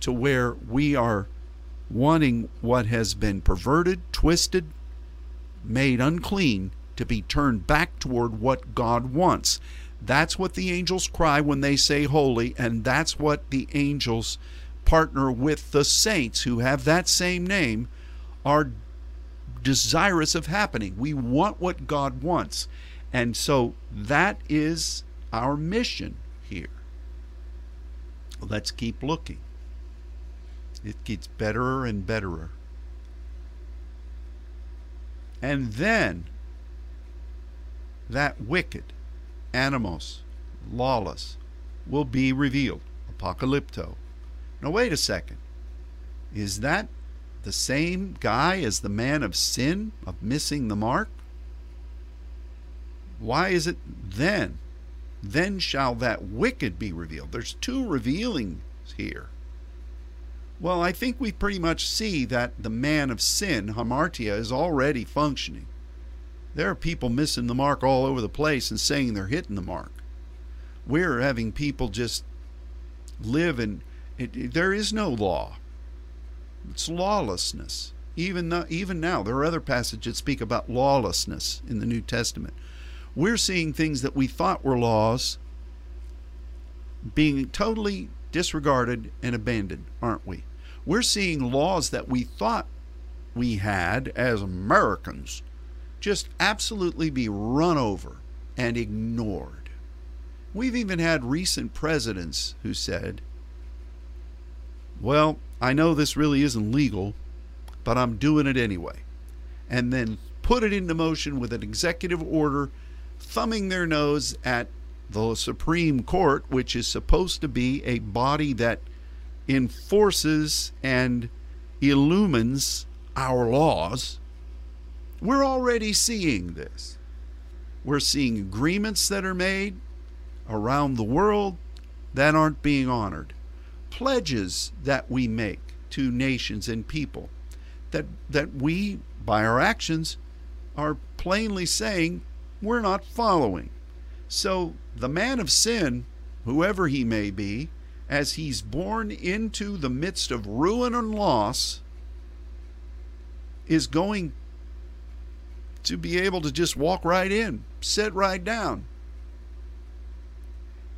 to where we are wanting what has been perverted, twisted, made unclean to be turned back toward what God wants. That's what the angels cry when they say holy, and that's what the angels partner with the saints who have that same name are desirous of happening. We want what God wants. And so that is our mission here. Let's keep looking. It gets better and betterer. And then that wicked, animos, lawless, will be revealed. Apocalypto. Now, wait a second. Is that the same guy as the man of sin, of missing the mark? Why is it then? Then shall that wicked be revealed. There's two revealings here. Well, I think we pretty much see that the man of sin, hamartia, is already functioning. There are people missing the mark all over the place and saying they're hitting the mark. We're having people just live in it, it, there is no law. It's lawlessness. Even though, even now, there are other passages that speak about lawlessness in the New Testament. We're seeing things that we thought were laws being totally disregarded and abandoned, aren't we? We're seeing laws that we thought we had as Americans just absolutely be run over and ignored. We've even had recent presidents who said, Well, I know this really isn't legal, but I'm doing it anyway. And then put it into motion with an executive order, thumbing their nose at the Supreme Court, which is supposed to be a body that enforces and illumines our laws, we're already seeing this. We're seeing agreements that are made around the world that aren't being honored, pledges that we make to nations and people that, that we, by our actions, are plainly saying we're not following. So the man of sin, whoever he may be, as he's born into the midst of ruin and loss, is going to be able to just walk right in, sit right down.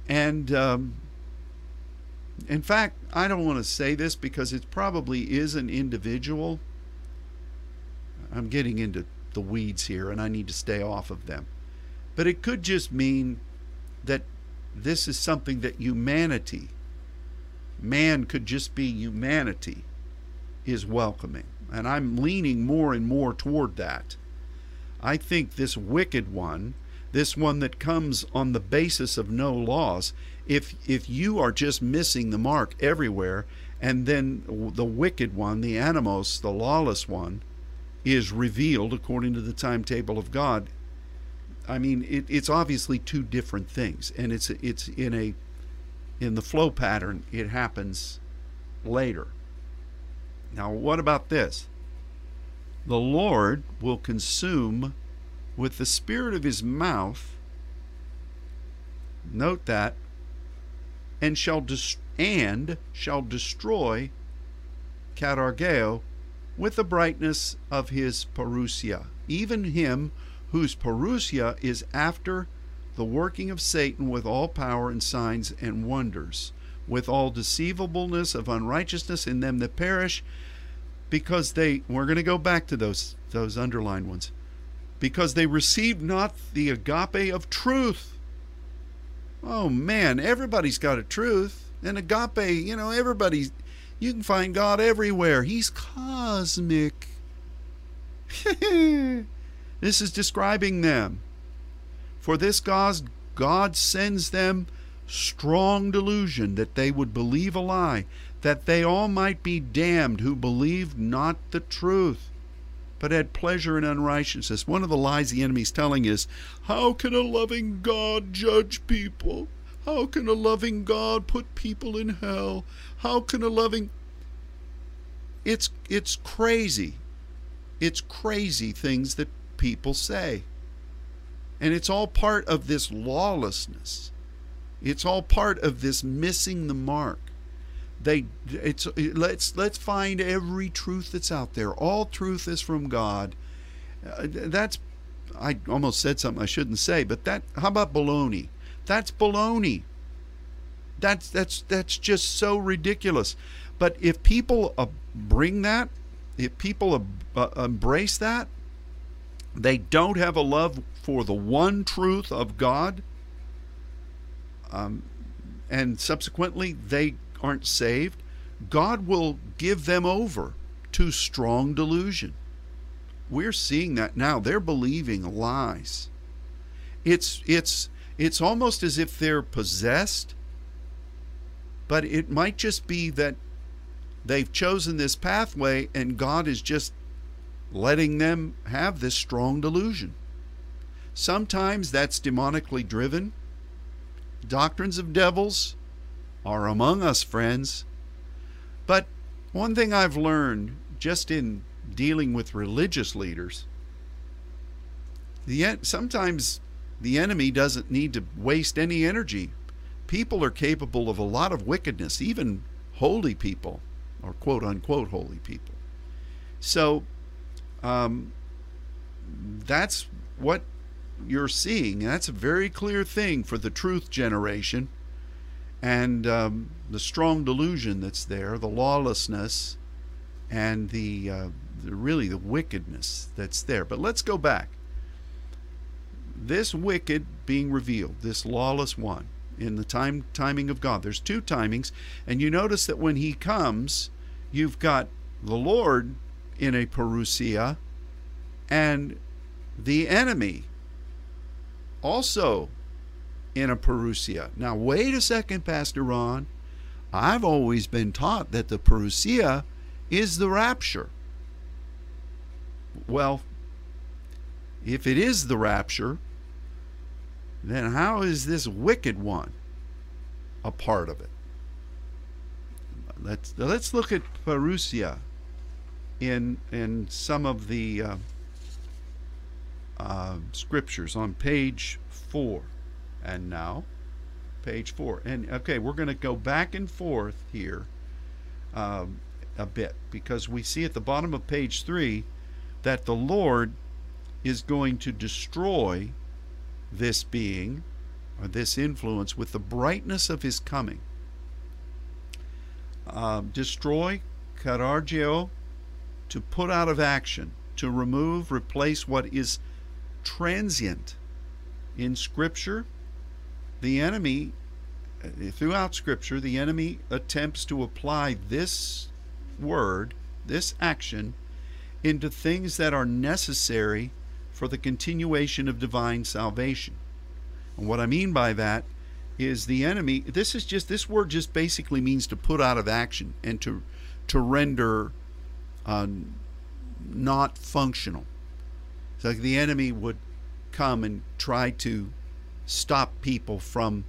And um, in fact, I don't want to say this because it probably is an individual. I'm getting into the weeds here and I need to stay off of them. But it could just mean that this is something that humanity, man could just be humanity, is welcoming. And I'm leaning more and more toward that. I think this wicked one, this one that comes on the basis of no laws, if if you are just missing the mark everywhere, and then the wicked one, the animos, the lawless one, is revealed according to the timetable of God. I mean, it, it's obviously two different things, and it's it's in a in the flow pattern. It happens later. Now, what about this? The Lord will consume with the spirit of his mouth. Note that, and shall dis- and shall destroy Katargeo with the brightness of his parousia, even him whose parousia is after the working of Satan with all power and signs and wonders, with all deceivableness of unrighteousness in them that perish, because they we're going to go back to those those underlined ones. Because they received not the agape of truth. Oh man everybody's got a truth. And agape you know everybody's you can find god everywhere. He's cosmic. This is describing them. For this cause god sends them strong delusion that they would believe a lie that they all might be damned who believed not the truth, but had pleasure in unrighteousness. One of the lies the enemy's telling is, How can a loving God judge people? How can a loving God put people in hell? How can a loving it's it's crazy. It's crazy things that people say. And it's all part of this lawlessness. It's all part of this missing the mark they it's let's let's find every truth that's out there. All truth is from god. Uh, that's i almost said something i shouldn't say but that how about baloney? That's baloney. That's that's that's just so ridiculous. But if people uh, bring that if people uh, embrace that they don't have a love for the one truth of god um, and subsequently they aren't saved, God will give them over to strong delusion. We're seeing that now. They're believing lies. It's it's it's almost as if they're possessed, but it might just be that they've chosen this pathway and God is just letting them have this strong delusion. Sometimes that's demonically driven. Doctrines of devils are among us, friends. But one thing I've learned just in dealing with religious leaders, the sometimes the enemy doesn't need to waste any energy. People are capable of a lot of wickedness, even holy people, or quote unquote holy people. So um, that's what you're seeing. That's a very clear thing for the truth generation and um, the strong delusion that's there, the lawlessness, and the, uh, the, really the wickedness that's there. But let's go back. This wicked being revealed, this lawless one, in the time timing of God. There's two timings, and you notice that when he comes, you've got the Lord in a parousia, and the enemy also in a parousia. Now, wait a second, Pastor Ron. I've always been taught that the parousia is the rapture. Well, if it is the rapture, then how is this wicked one a part of it? Let's let's look at parousia in in some of the uh, uh, scriptures on page four. And now, page four. And okay, we're going to go back and forth here um, a bit because we see at the bottom of page three that the Lord is going to destroy this being or this influence with the brightness of his coming. Uh, destroy, katargeo, to put out of action, to remove, replace what is transient in Scripture the enemy, uh, throughout Scripture, the enemy attempts to apply this word, this action, into things that are necessary for the continuation of divine salvation. And what I mean by that is the enemy, this is just, this word just basically means to put out of action and to, to render um, not functional. It's like the enemy would come and try to stop people from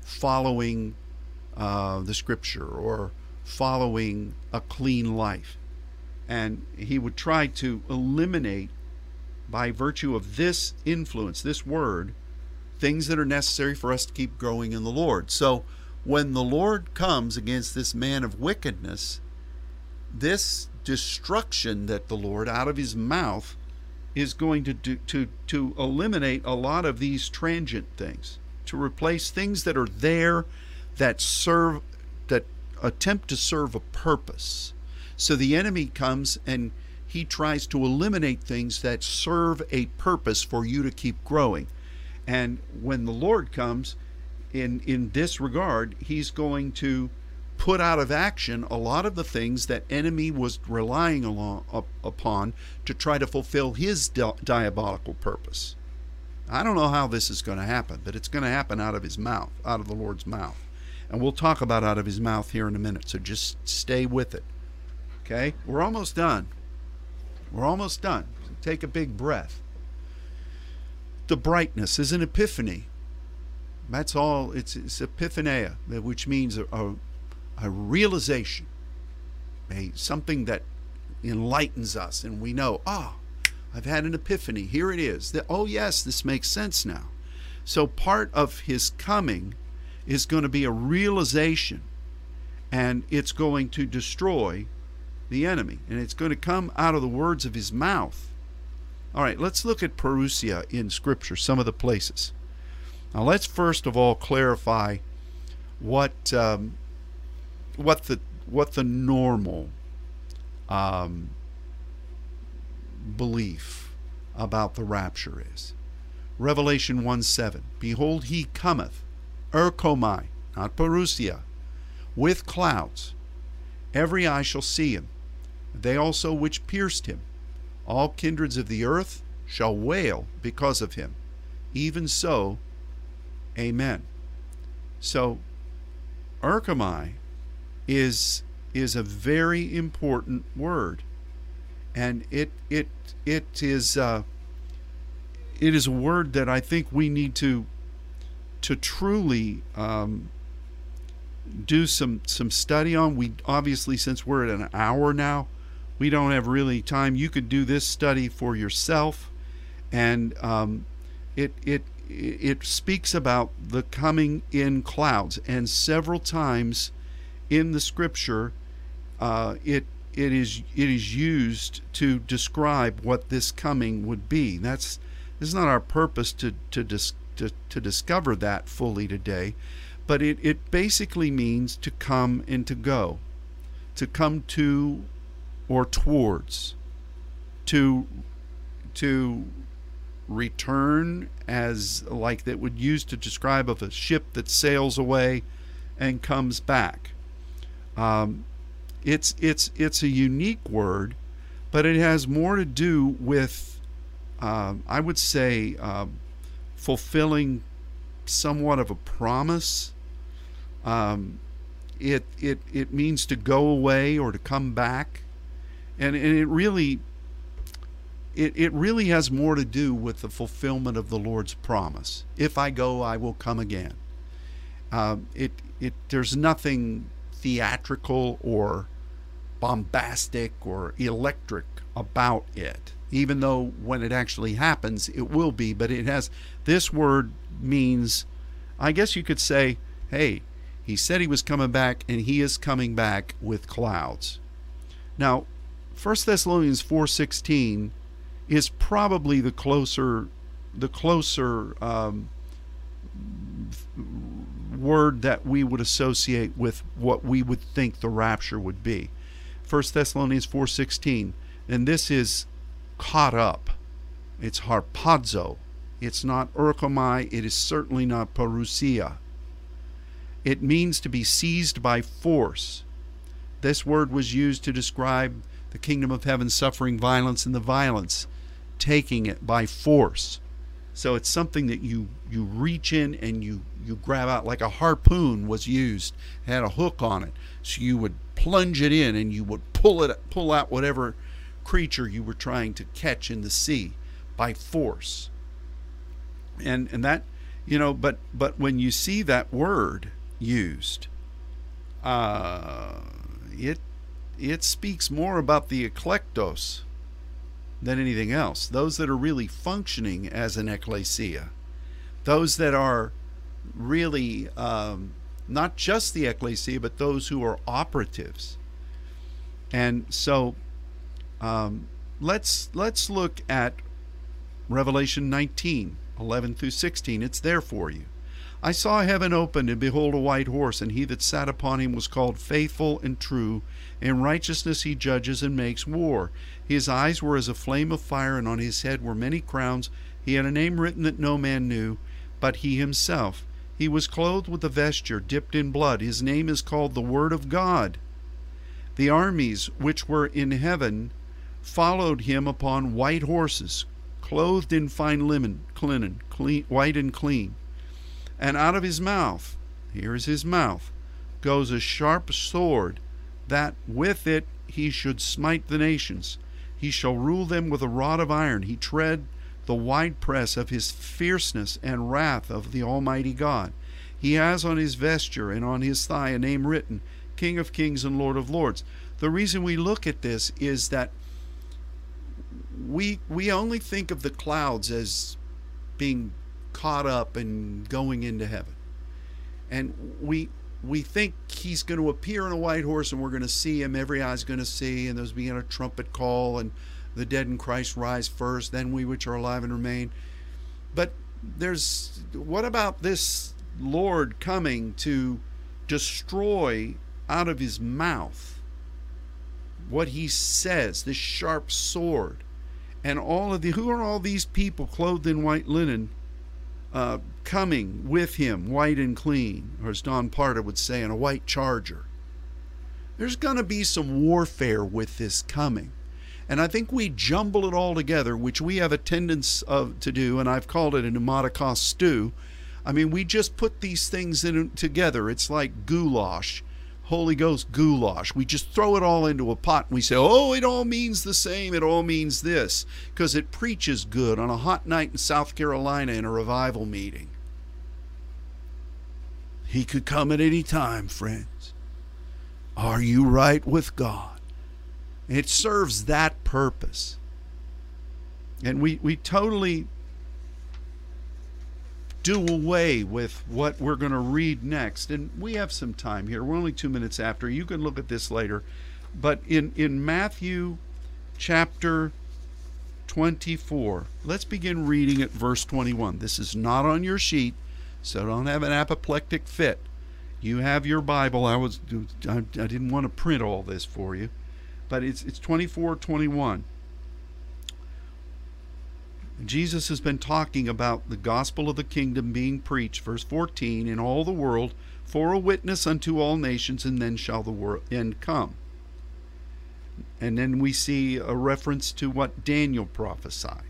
following uh, the scripture or following a clean life. And he would try to eliminate, by virtue of this influence, this word, things that are necessary for us to keep growing in the Lord. So when the Lord comes against this man of wickedness, this destruction that the Lord out of his mouth is going to do, to to eliminate a lot of these transient things, to replace things that are there that serve that attempt to serve a purpose. So the enemy comes and he tries to eliminate things that serve a purpose for you to keep growing. And when the Lord comes in in this regard, he's going to put out of action a lot of the things that enemy was relying along, up, upon to try to fulfill his di- diabolical purpose. I don't know how this is going to happen, but it's going to happen out of his mouth, out of the Lord's mouth. And we'll talk about out of his mouth here in a minute, so just stay with it. Okay? We're almost done. We're almost done. So take a big breath. The brightness is an epiphany. That's all. It's, it's epiphania, which means a, a, a realization, a something that enlightens us, and we know, ah, oh, I've had an epiphany. Here it is. That oh yes, this makes sense now. So part of his coming is going to be a realization, and it's going to destroy the enemy, and it's going to come out of the words of his mouth. All right, let's look at parousia in Scripture, some of the places. Now, let's first of all clarify what um, what the what the normal um, belief about the rapture is. Revelation 1 7. Behold, he cometh, erchomai, not parousia, with clouds. Every eye shall see him, they also which pierced him. All kindreds of the earth shall wail because of him. Even so, Amen. So, erchomai is is a very important word, and it it it is uh, it is a word that I think we need to to truly um, do some some study on. We obviously, since we're at an hour now, we don't have really time. You could do this study for yourself, and um, it it it speaks about the coming in clouds, and several times in the scripture, uh, it it is it is used to describe what this coming would be. That's is not our purpose to to dis, to, to discover that fully today, but it, it basically means to come and to go, to come to or towards, to to return as like that would use to describe of a ship that sails away and comes back. Um, it's it's it's a unique word, but it has more to do with, uh, I would say, uh, fulfilling somewhat of a promise. Um, it it it means to go away or to come back, and and it really it, it really has more to do with the fulfillment of the Lord's promise. If I go, I will come again. Uh, it, it, there's nothing theatrical or bombastic or electric about it, even though when it actually happens, it will be. But it has this word means, I guess you could say, hey, he said he was coming back, and he is coming back with clouds. Now, 1 Thessalonians 4:16 is probably the closer the closer um, word that we would associate with what we would think the rapture would be. 1 Thessalonians 4:16 and this is caught up. It's harpazo. It's not erchomai, it is certainly not parousia. It means to be seized by force. This word was used to describe the kingdom of heaven suffering violence and the violence taking it by force. So it's something that you you reach in and you you grab out like a harpoon was used, had a hook on it. So you would plunge it in and you would pull it pull out whatever creature you were trying to catch in the sea by force. And and that you know, but but when you see that word used, uh, it it speaks more about the eklektos than anything else. Those that are really functioning as an ecclesia, those that are really um, not just the ecclesia, but those who are operatives. And so, um, let's let's look at Revelation 19, 11 through 16. It's there for you. I saw heaven opened, and behold, a white horse, and he that sat upon him was called Faithful and True. In righteousness he judges and makes war. His eyes were as a flame of fire, and on his head were many crowns. He had a name written that no man knew, but he himself. He was clothed with a vesture dipped in blood. His name is called the Word of God. The armies which were in heaven followed him upon white horses, clothed in fine linen, linen clean, white and clean. And out of his mouth, here is his mouth, goes a sharp sword, that with it he should smite the nations. He shall rule them with a rod of iron. He tread the winepress of his fierceness and wrath of the Almighty God. He has on his vesture and on his thigh a name written, King of Kings and Lord of Lords. The reason we look at this is that we we only think of the clouds as being caught up and going into heaven. And we we think he's going to appear on a white horse and we're going to see him, every eye's going to see, and there's being a trumpet call, and the dead in Christ rise first, then we which are alive and remain. But there's what about this Lord coming to destroy out of his mouth what he says, this sharp sword? And all of the who are all these people clothed in white linen uh, coming with him, white and clean, or as Don Parda would say, in a white charger. There's going to be some warfare with this coming. And I think we jumble it all together, which we have a tendency to do, and I've called it a pneumaticos stew. I mean, we just put these things in together. It's like goulash Holy Ghost goulash. We just throw it all into a pot and we say, oh, it all means the same. It all means this. Because it preaches good on a hot night in South Carolina in a revival meeting. He could come at any time, friends. Are you right with God? It serves that purpose. And we, we totally do away with what we're going to read next. And we have some time here. We're only two minutes after. You can look at this later. But in, in Matthew chapter 24, let's begin reading at verse 21. This is not on your sheet, so don't have an apoplectic fit. You have your Bible. I was I, I didn't want to print all this for you, but it's it's 24 21. Jesus has been talking about the gospel of the kingdom being preached, verse 14, in all the world for a witness unto all nations, and then shall the world end come. And then we see a reference to what Daniel prophesied.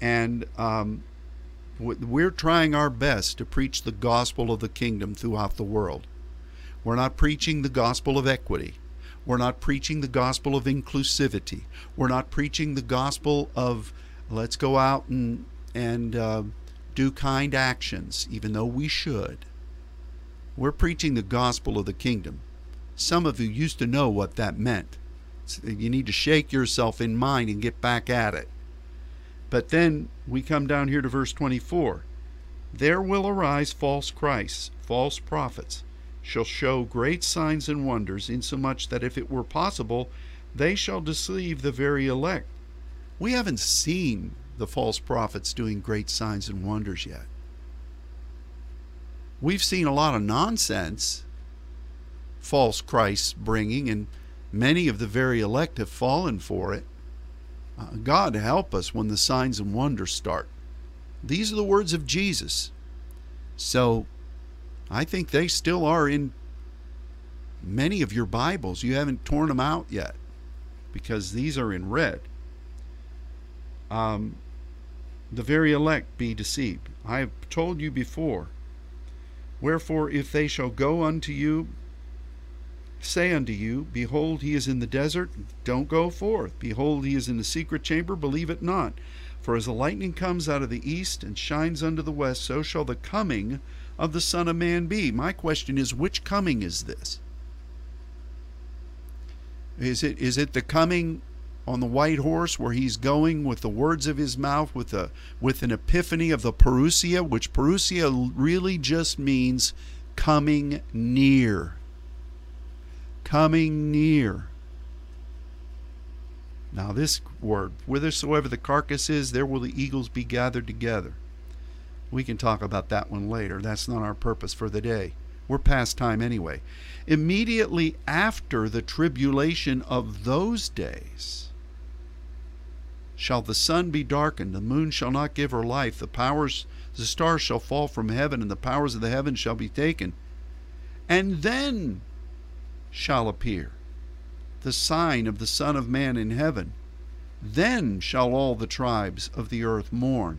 And um, we're trying our best to preach the gospel of the kingdom throughout the world. We're not preaching the gospel of equity. We're not preaching the gospel of inclusivity. We're not preaching the gospel of Let's go out and and uh, do kind actions, even though we should. We're preaching the gospel of the kingdom. Some of you used to know what that meant. You need to shake yourself in mind and get back at it. But then we come down here to verse 24. There will arise false Christs, false prophets, shall show great signs and wonders, insomuch that if it were possible, they shall deceive the very elect. We haven't seen the false prophets doing great signs and wonders yet. We've seen a lot of nonsense, false Christs bringing, and many of the very elect have fallen for it. Uh, God help us when the signs and wonders start. These are the words of Jesus. So I think they still are in many of your Bibles. You haven't torn them out yet because these are in red um, the very elect be deceived. I have told you before. Wherefore, if they shall go unto you, say unto you, Behold, he is in the desert, don't go forth. Behold, he is in the secret chamber, believe it not. For as the lightning comes out of the east and shines unto the west, so shall the coming of the Son of Man be. My question is, which coming is this? Is it is it the coming on the white horse where he's going with the words of his mouth with a with an epiphany of the parousia, which parousia really just means coming near. Coming near. Now, this word, whithersoever the carcass is, there will the eagles be gathered together. We can talk about that one later. That's not our purpose for the day. We're past time anyway. Immediately after the tribulation of those days, shall the sun be darkened, the moon shall not give her light, the powers, the stars shall fall from heaven, and the powers of the heavens shall be taken. And then shall appear the sign of the Son of Man in heaven. Then shall all the tribes of the earth mourn.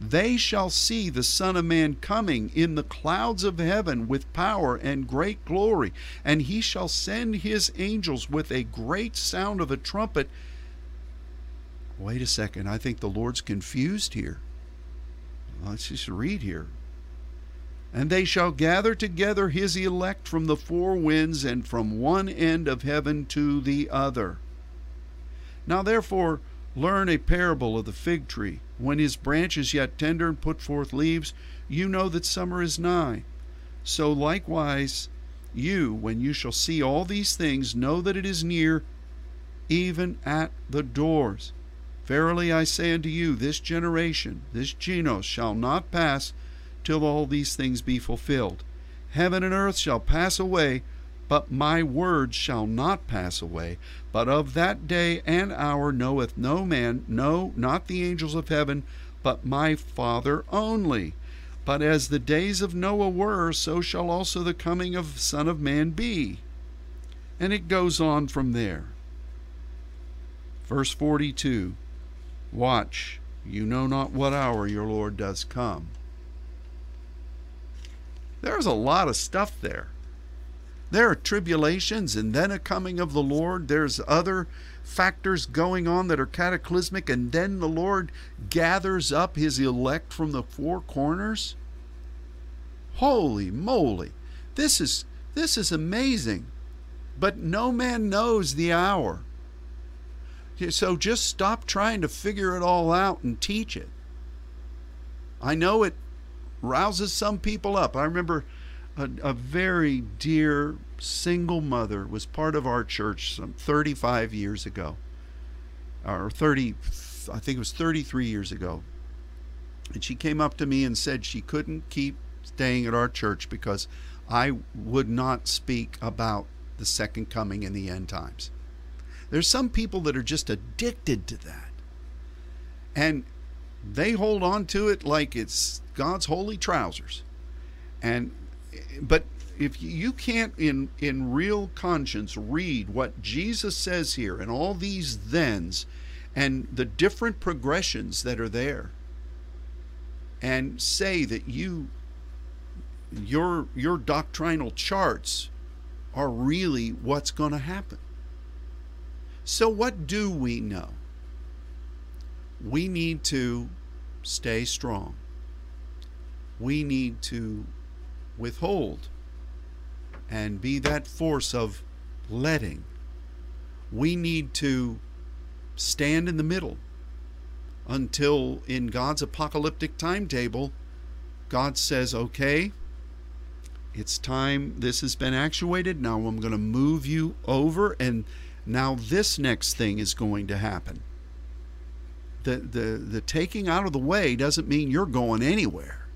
They shall see the Son of Man coming in the clouds of heaven with power and great glory. And he shall send his angels with a great sound of a trumpet. Wait a second, I think the Lord's confused here. Let's just read here. And they shall gather together his elect from the four winds and from one end of heaven to the other. Now therefore learn a parable of the fig tree. When his branch is yet tender and put forth leaves, you know that summer is nigh. So likewise, you, when you shall see all these things, know that it is near, even at the doors. Verily I say unto you, this generation, this genos, shall not pass till all these things be fulfilled. Heaven and earth shall pass away, but my words shall not pass away. But of that day and hour knoweth no man, no, not the angels of heaven, but my Father only. But as the days of Noah were, so shall also the coming of Son of Man be. And it goes on from there. Verse 42 Watch, you know not what hour your Lord does come. There's a lot of stuff there. There are tribulations and then a coming of the Lord. There's other factors going on that are cataclysmic, and then the Lord gathers up his elect from the four corners. Holy moly. This is this is amazing. But no man knows the hour. So just stop trying to figure it all out and teach it. I know it rouses some people up. I remember a, a, very dear single mother was part of our church some 35 years ago, or 30, I think it was 33 years ago. And she came up to me and said she couldn't keep staying at our church because I would not speak about the second coming and the end times. There's some people that are just addicted to that. And they hold on to it like it's God's holy trousers. And but if you can't in in real conscience read what Jesus says here and all these thens and the different progressions that are there and say that you your your doctrinal charts are really what's going to happen. So what do we know? We need to stay strong. We need to withhold and be that force of letting. We need to stand in the middle until in God's apocalyptic timetable, God says, okay, it's time, this has been actuated. Now I'm going to move you over, and now this next thing is going to happen the, the, the taking out of the way doesn't mean you're going anywhere.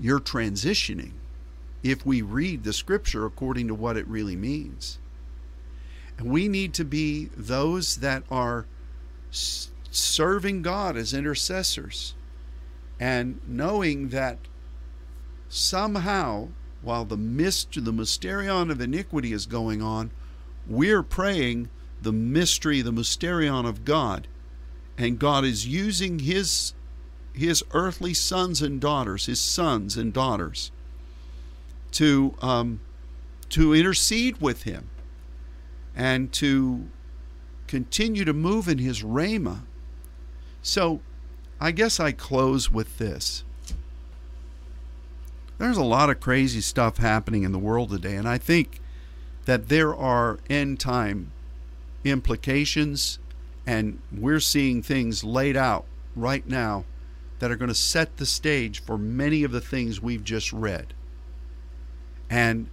You're transitioning if we read the scripture according to what it really means. And we need to be those that are serving God as intercessors and knowing that somehow, while the mist, the mysterion of iniquity is going on, we're praying the mystery, the mysterion of God and God is using his his earthly sons and daughters, his sons and daughters, to um, to intercede with him and to continue to move in his rhema. So I guess I close with this. There's a lot of crazy stuff happening in the world today, and I think that there are end time implications, and we're seeing things laid out right now that are going to set the stage for many of the things we've just read. And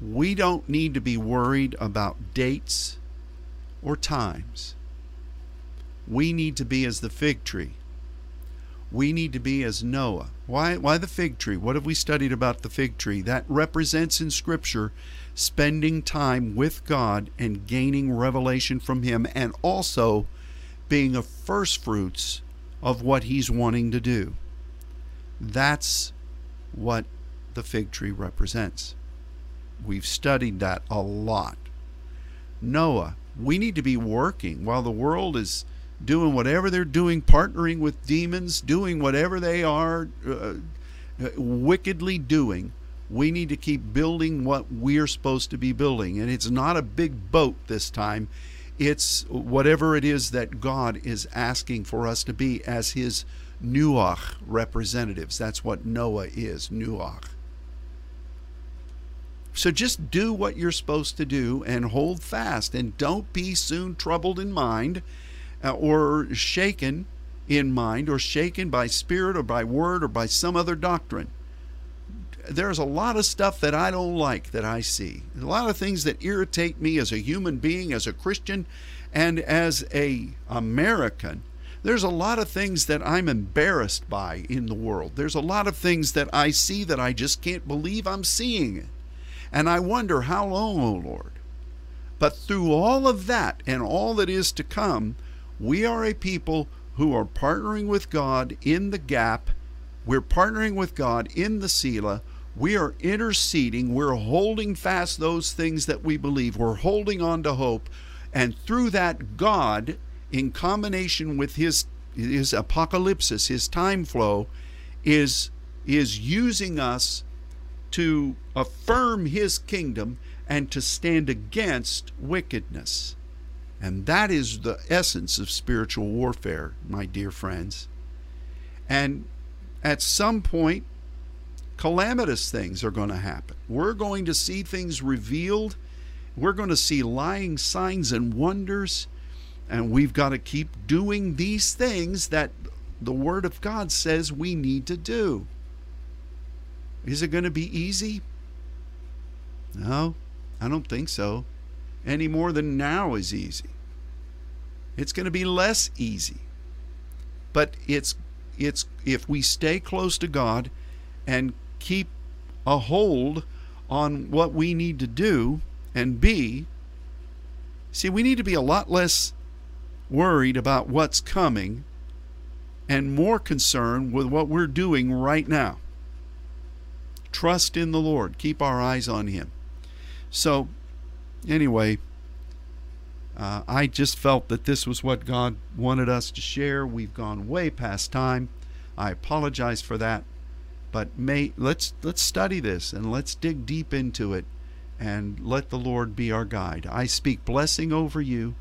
we don't need to be worried about dates or times. We need to be as the fig tree. We need to be as Noah. Why, why the fig tree? What have we studied about the fig tree? That represents in Scripture spending time with God and gaining revelation from Him, and also being a first fruits of what He's wanting to do. That's what the fig tree represents. We've studied that a lot. Noah, we need to be working while the world is doing whatever they're doing, partnering with demons, doing whatever they are uh, uh, wickedly doing. We need to keep building what we're supposed to be building. And it's not a big boat this time. It's whatever it is that God is asking for us to be as His Nuach representatives. That's what Noah is, Nuach. So just do what you're supposed to do and hold fast and don't be soon troubled in mind uh, or shaken in mind or shaken by spirit or by word or by some other doctrine. There's a lot of stuff that I don't like that I see. A lot of things that irritate me as a human being, as a Christian, and as a American. There's a lot of things that I'm embarrassed by in the world. There's a lot of things that I see that I just can't believe I'm seeing. And I wonder how long, O oh Lord. But through all of that and all that is to come, we are a people who are partnering with God in the gap. We're partnering with God in the Selah. We are interceding. We're holding fast those things that we believe. We're holding on to hope. And through that, God, in combination with his, his apocalypsis, his time flow, is, is using us to affirm his kingdom and to stand against wickedness. And that is the essence of spiritual warfare, my dear friends. And at some point, calamitous things are going to happen. We're going to see things revealed. We're going to see lying signs and wonders. And we've got to keep doing these things that the Word of God says we need to do. Is it going to be easy? No, I don't think so. Any more than now is easy. It's going to be less easy. But it's it's if we stay close to God and keep a hold on what we need to do and be, see, we need to be a lot less worried about what's coming and more concerned with what we're doing right now. Trust in the Lord. Keep our eyes on Him. So, anyway, uh, I just felt that this was what God wanted us to share. We've gone way past time. I apologize for that, but may let's let's study this and let's dig deep into it, and let the Lord be our guide. I speak blessing over you.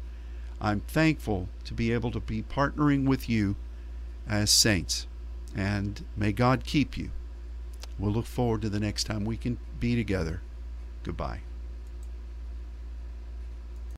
I'm thankful to be able to be partnering with you as saints, and may God keep you. We'll look forward to the next time we can be together. Goodbye.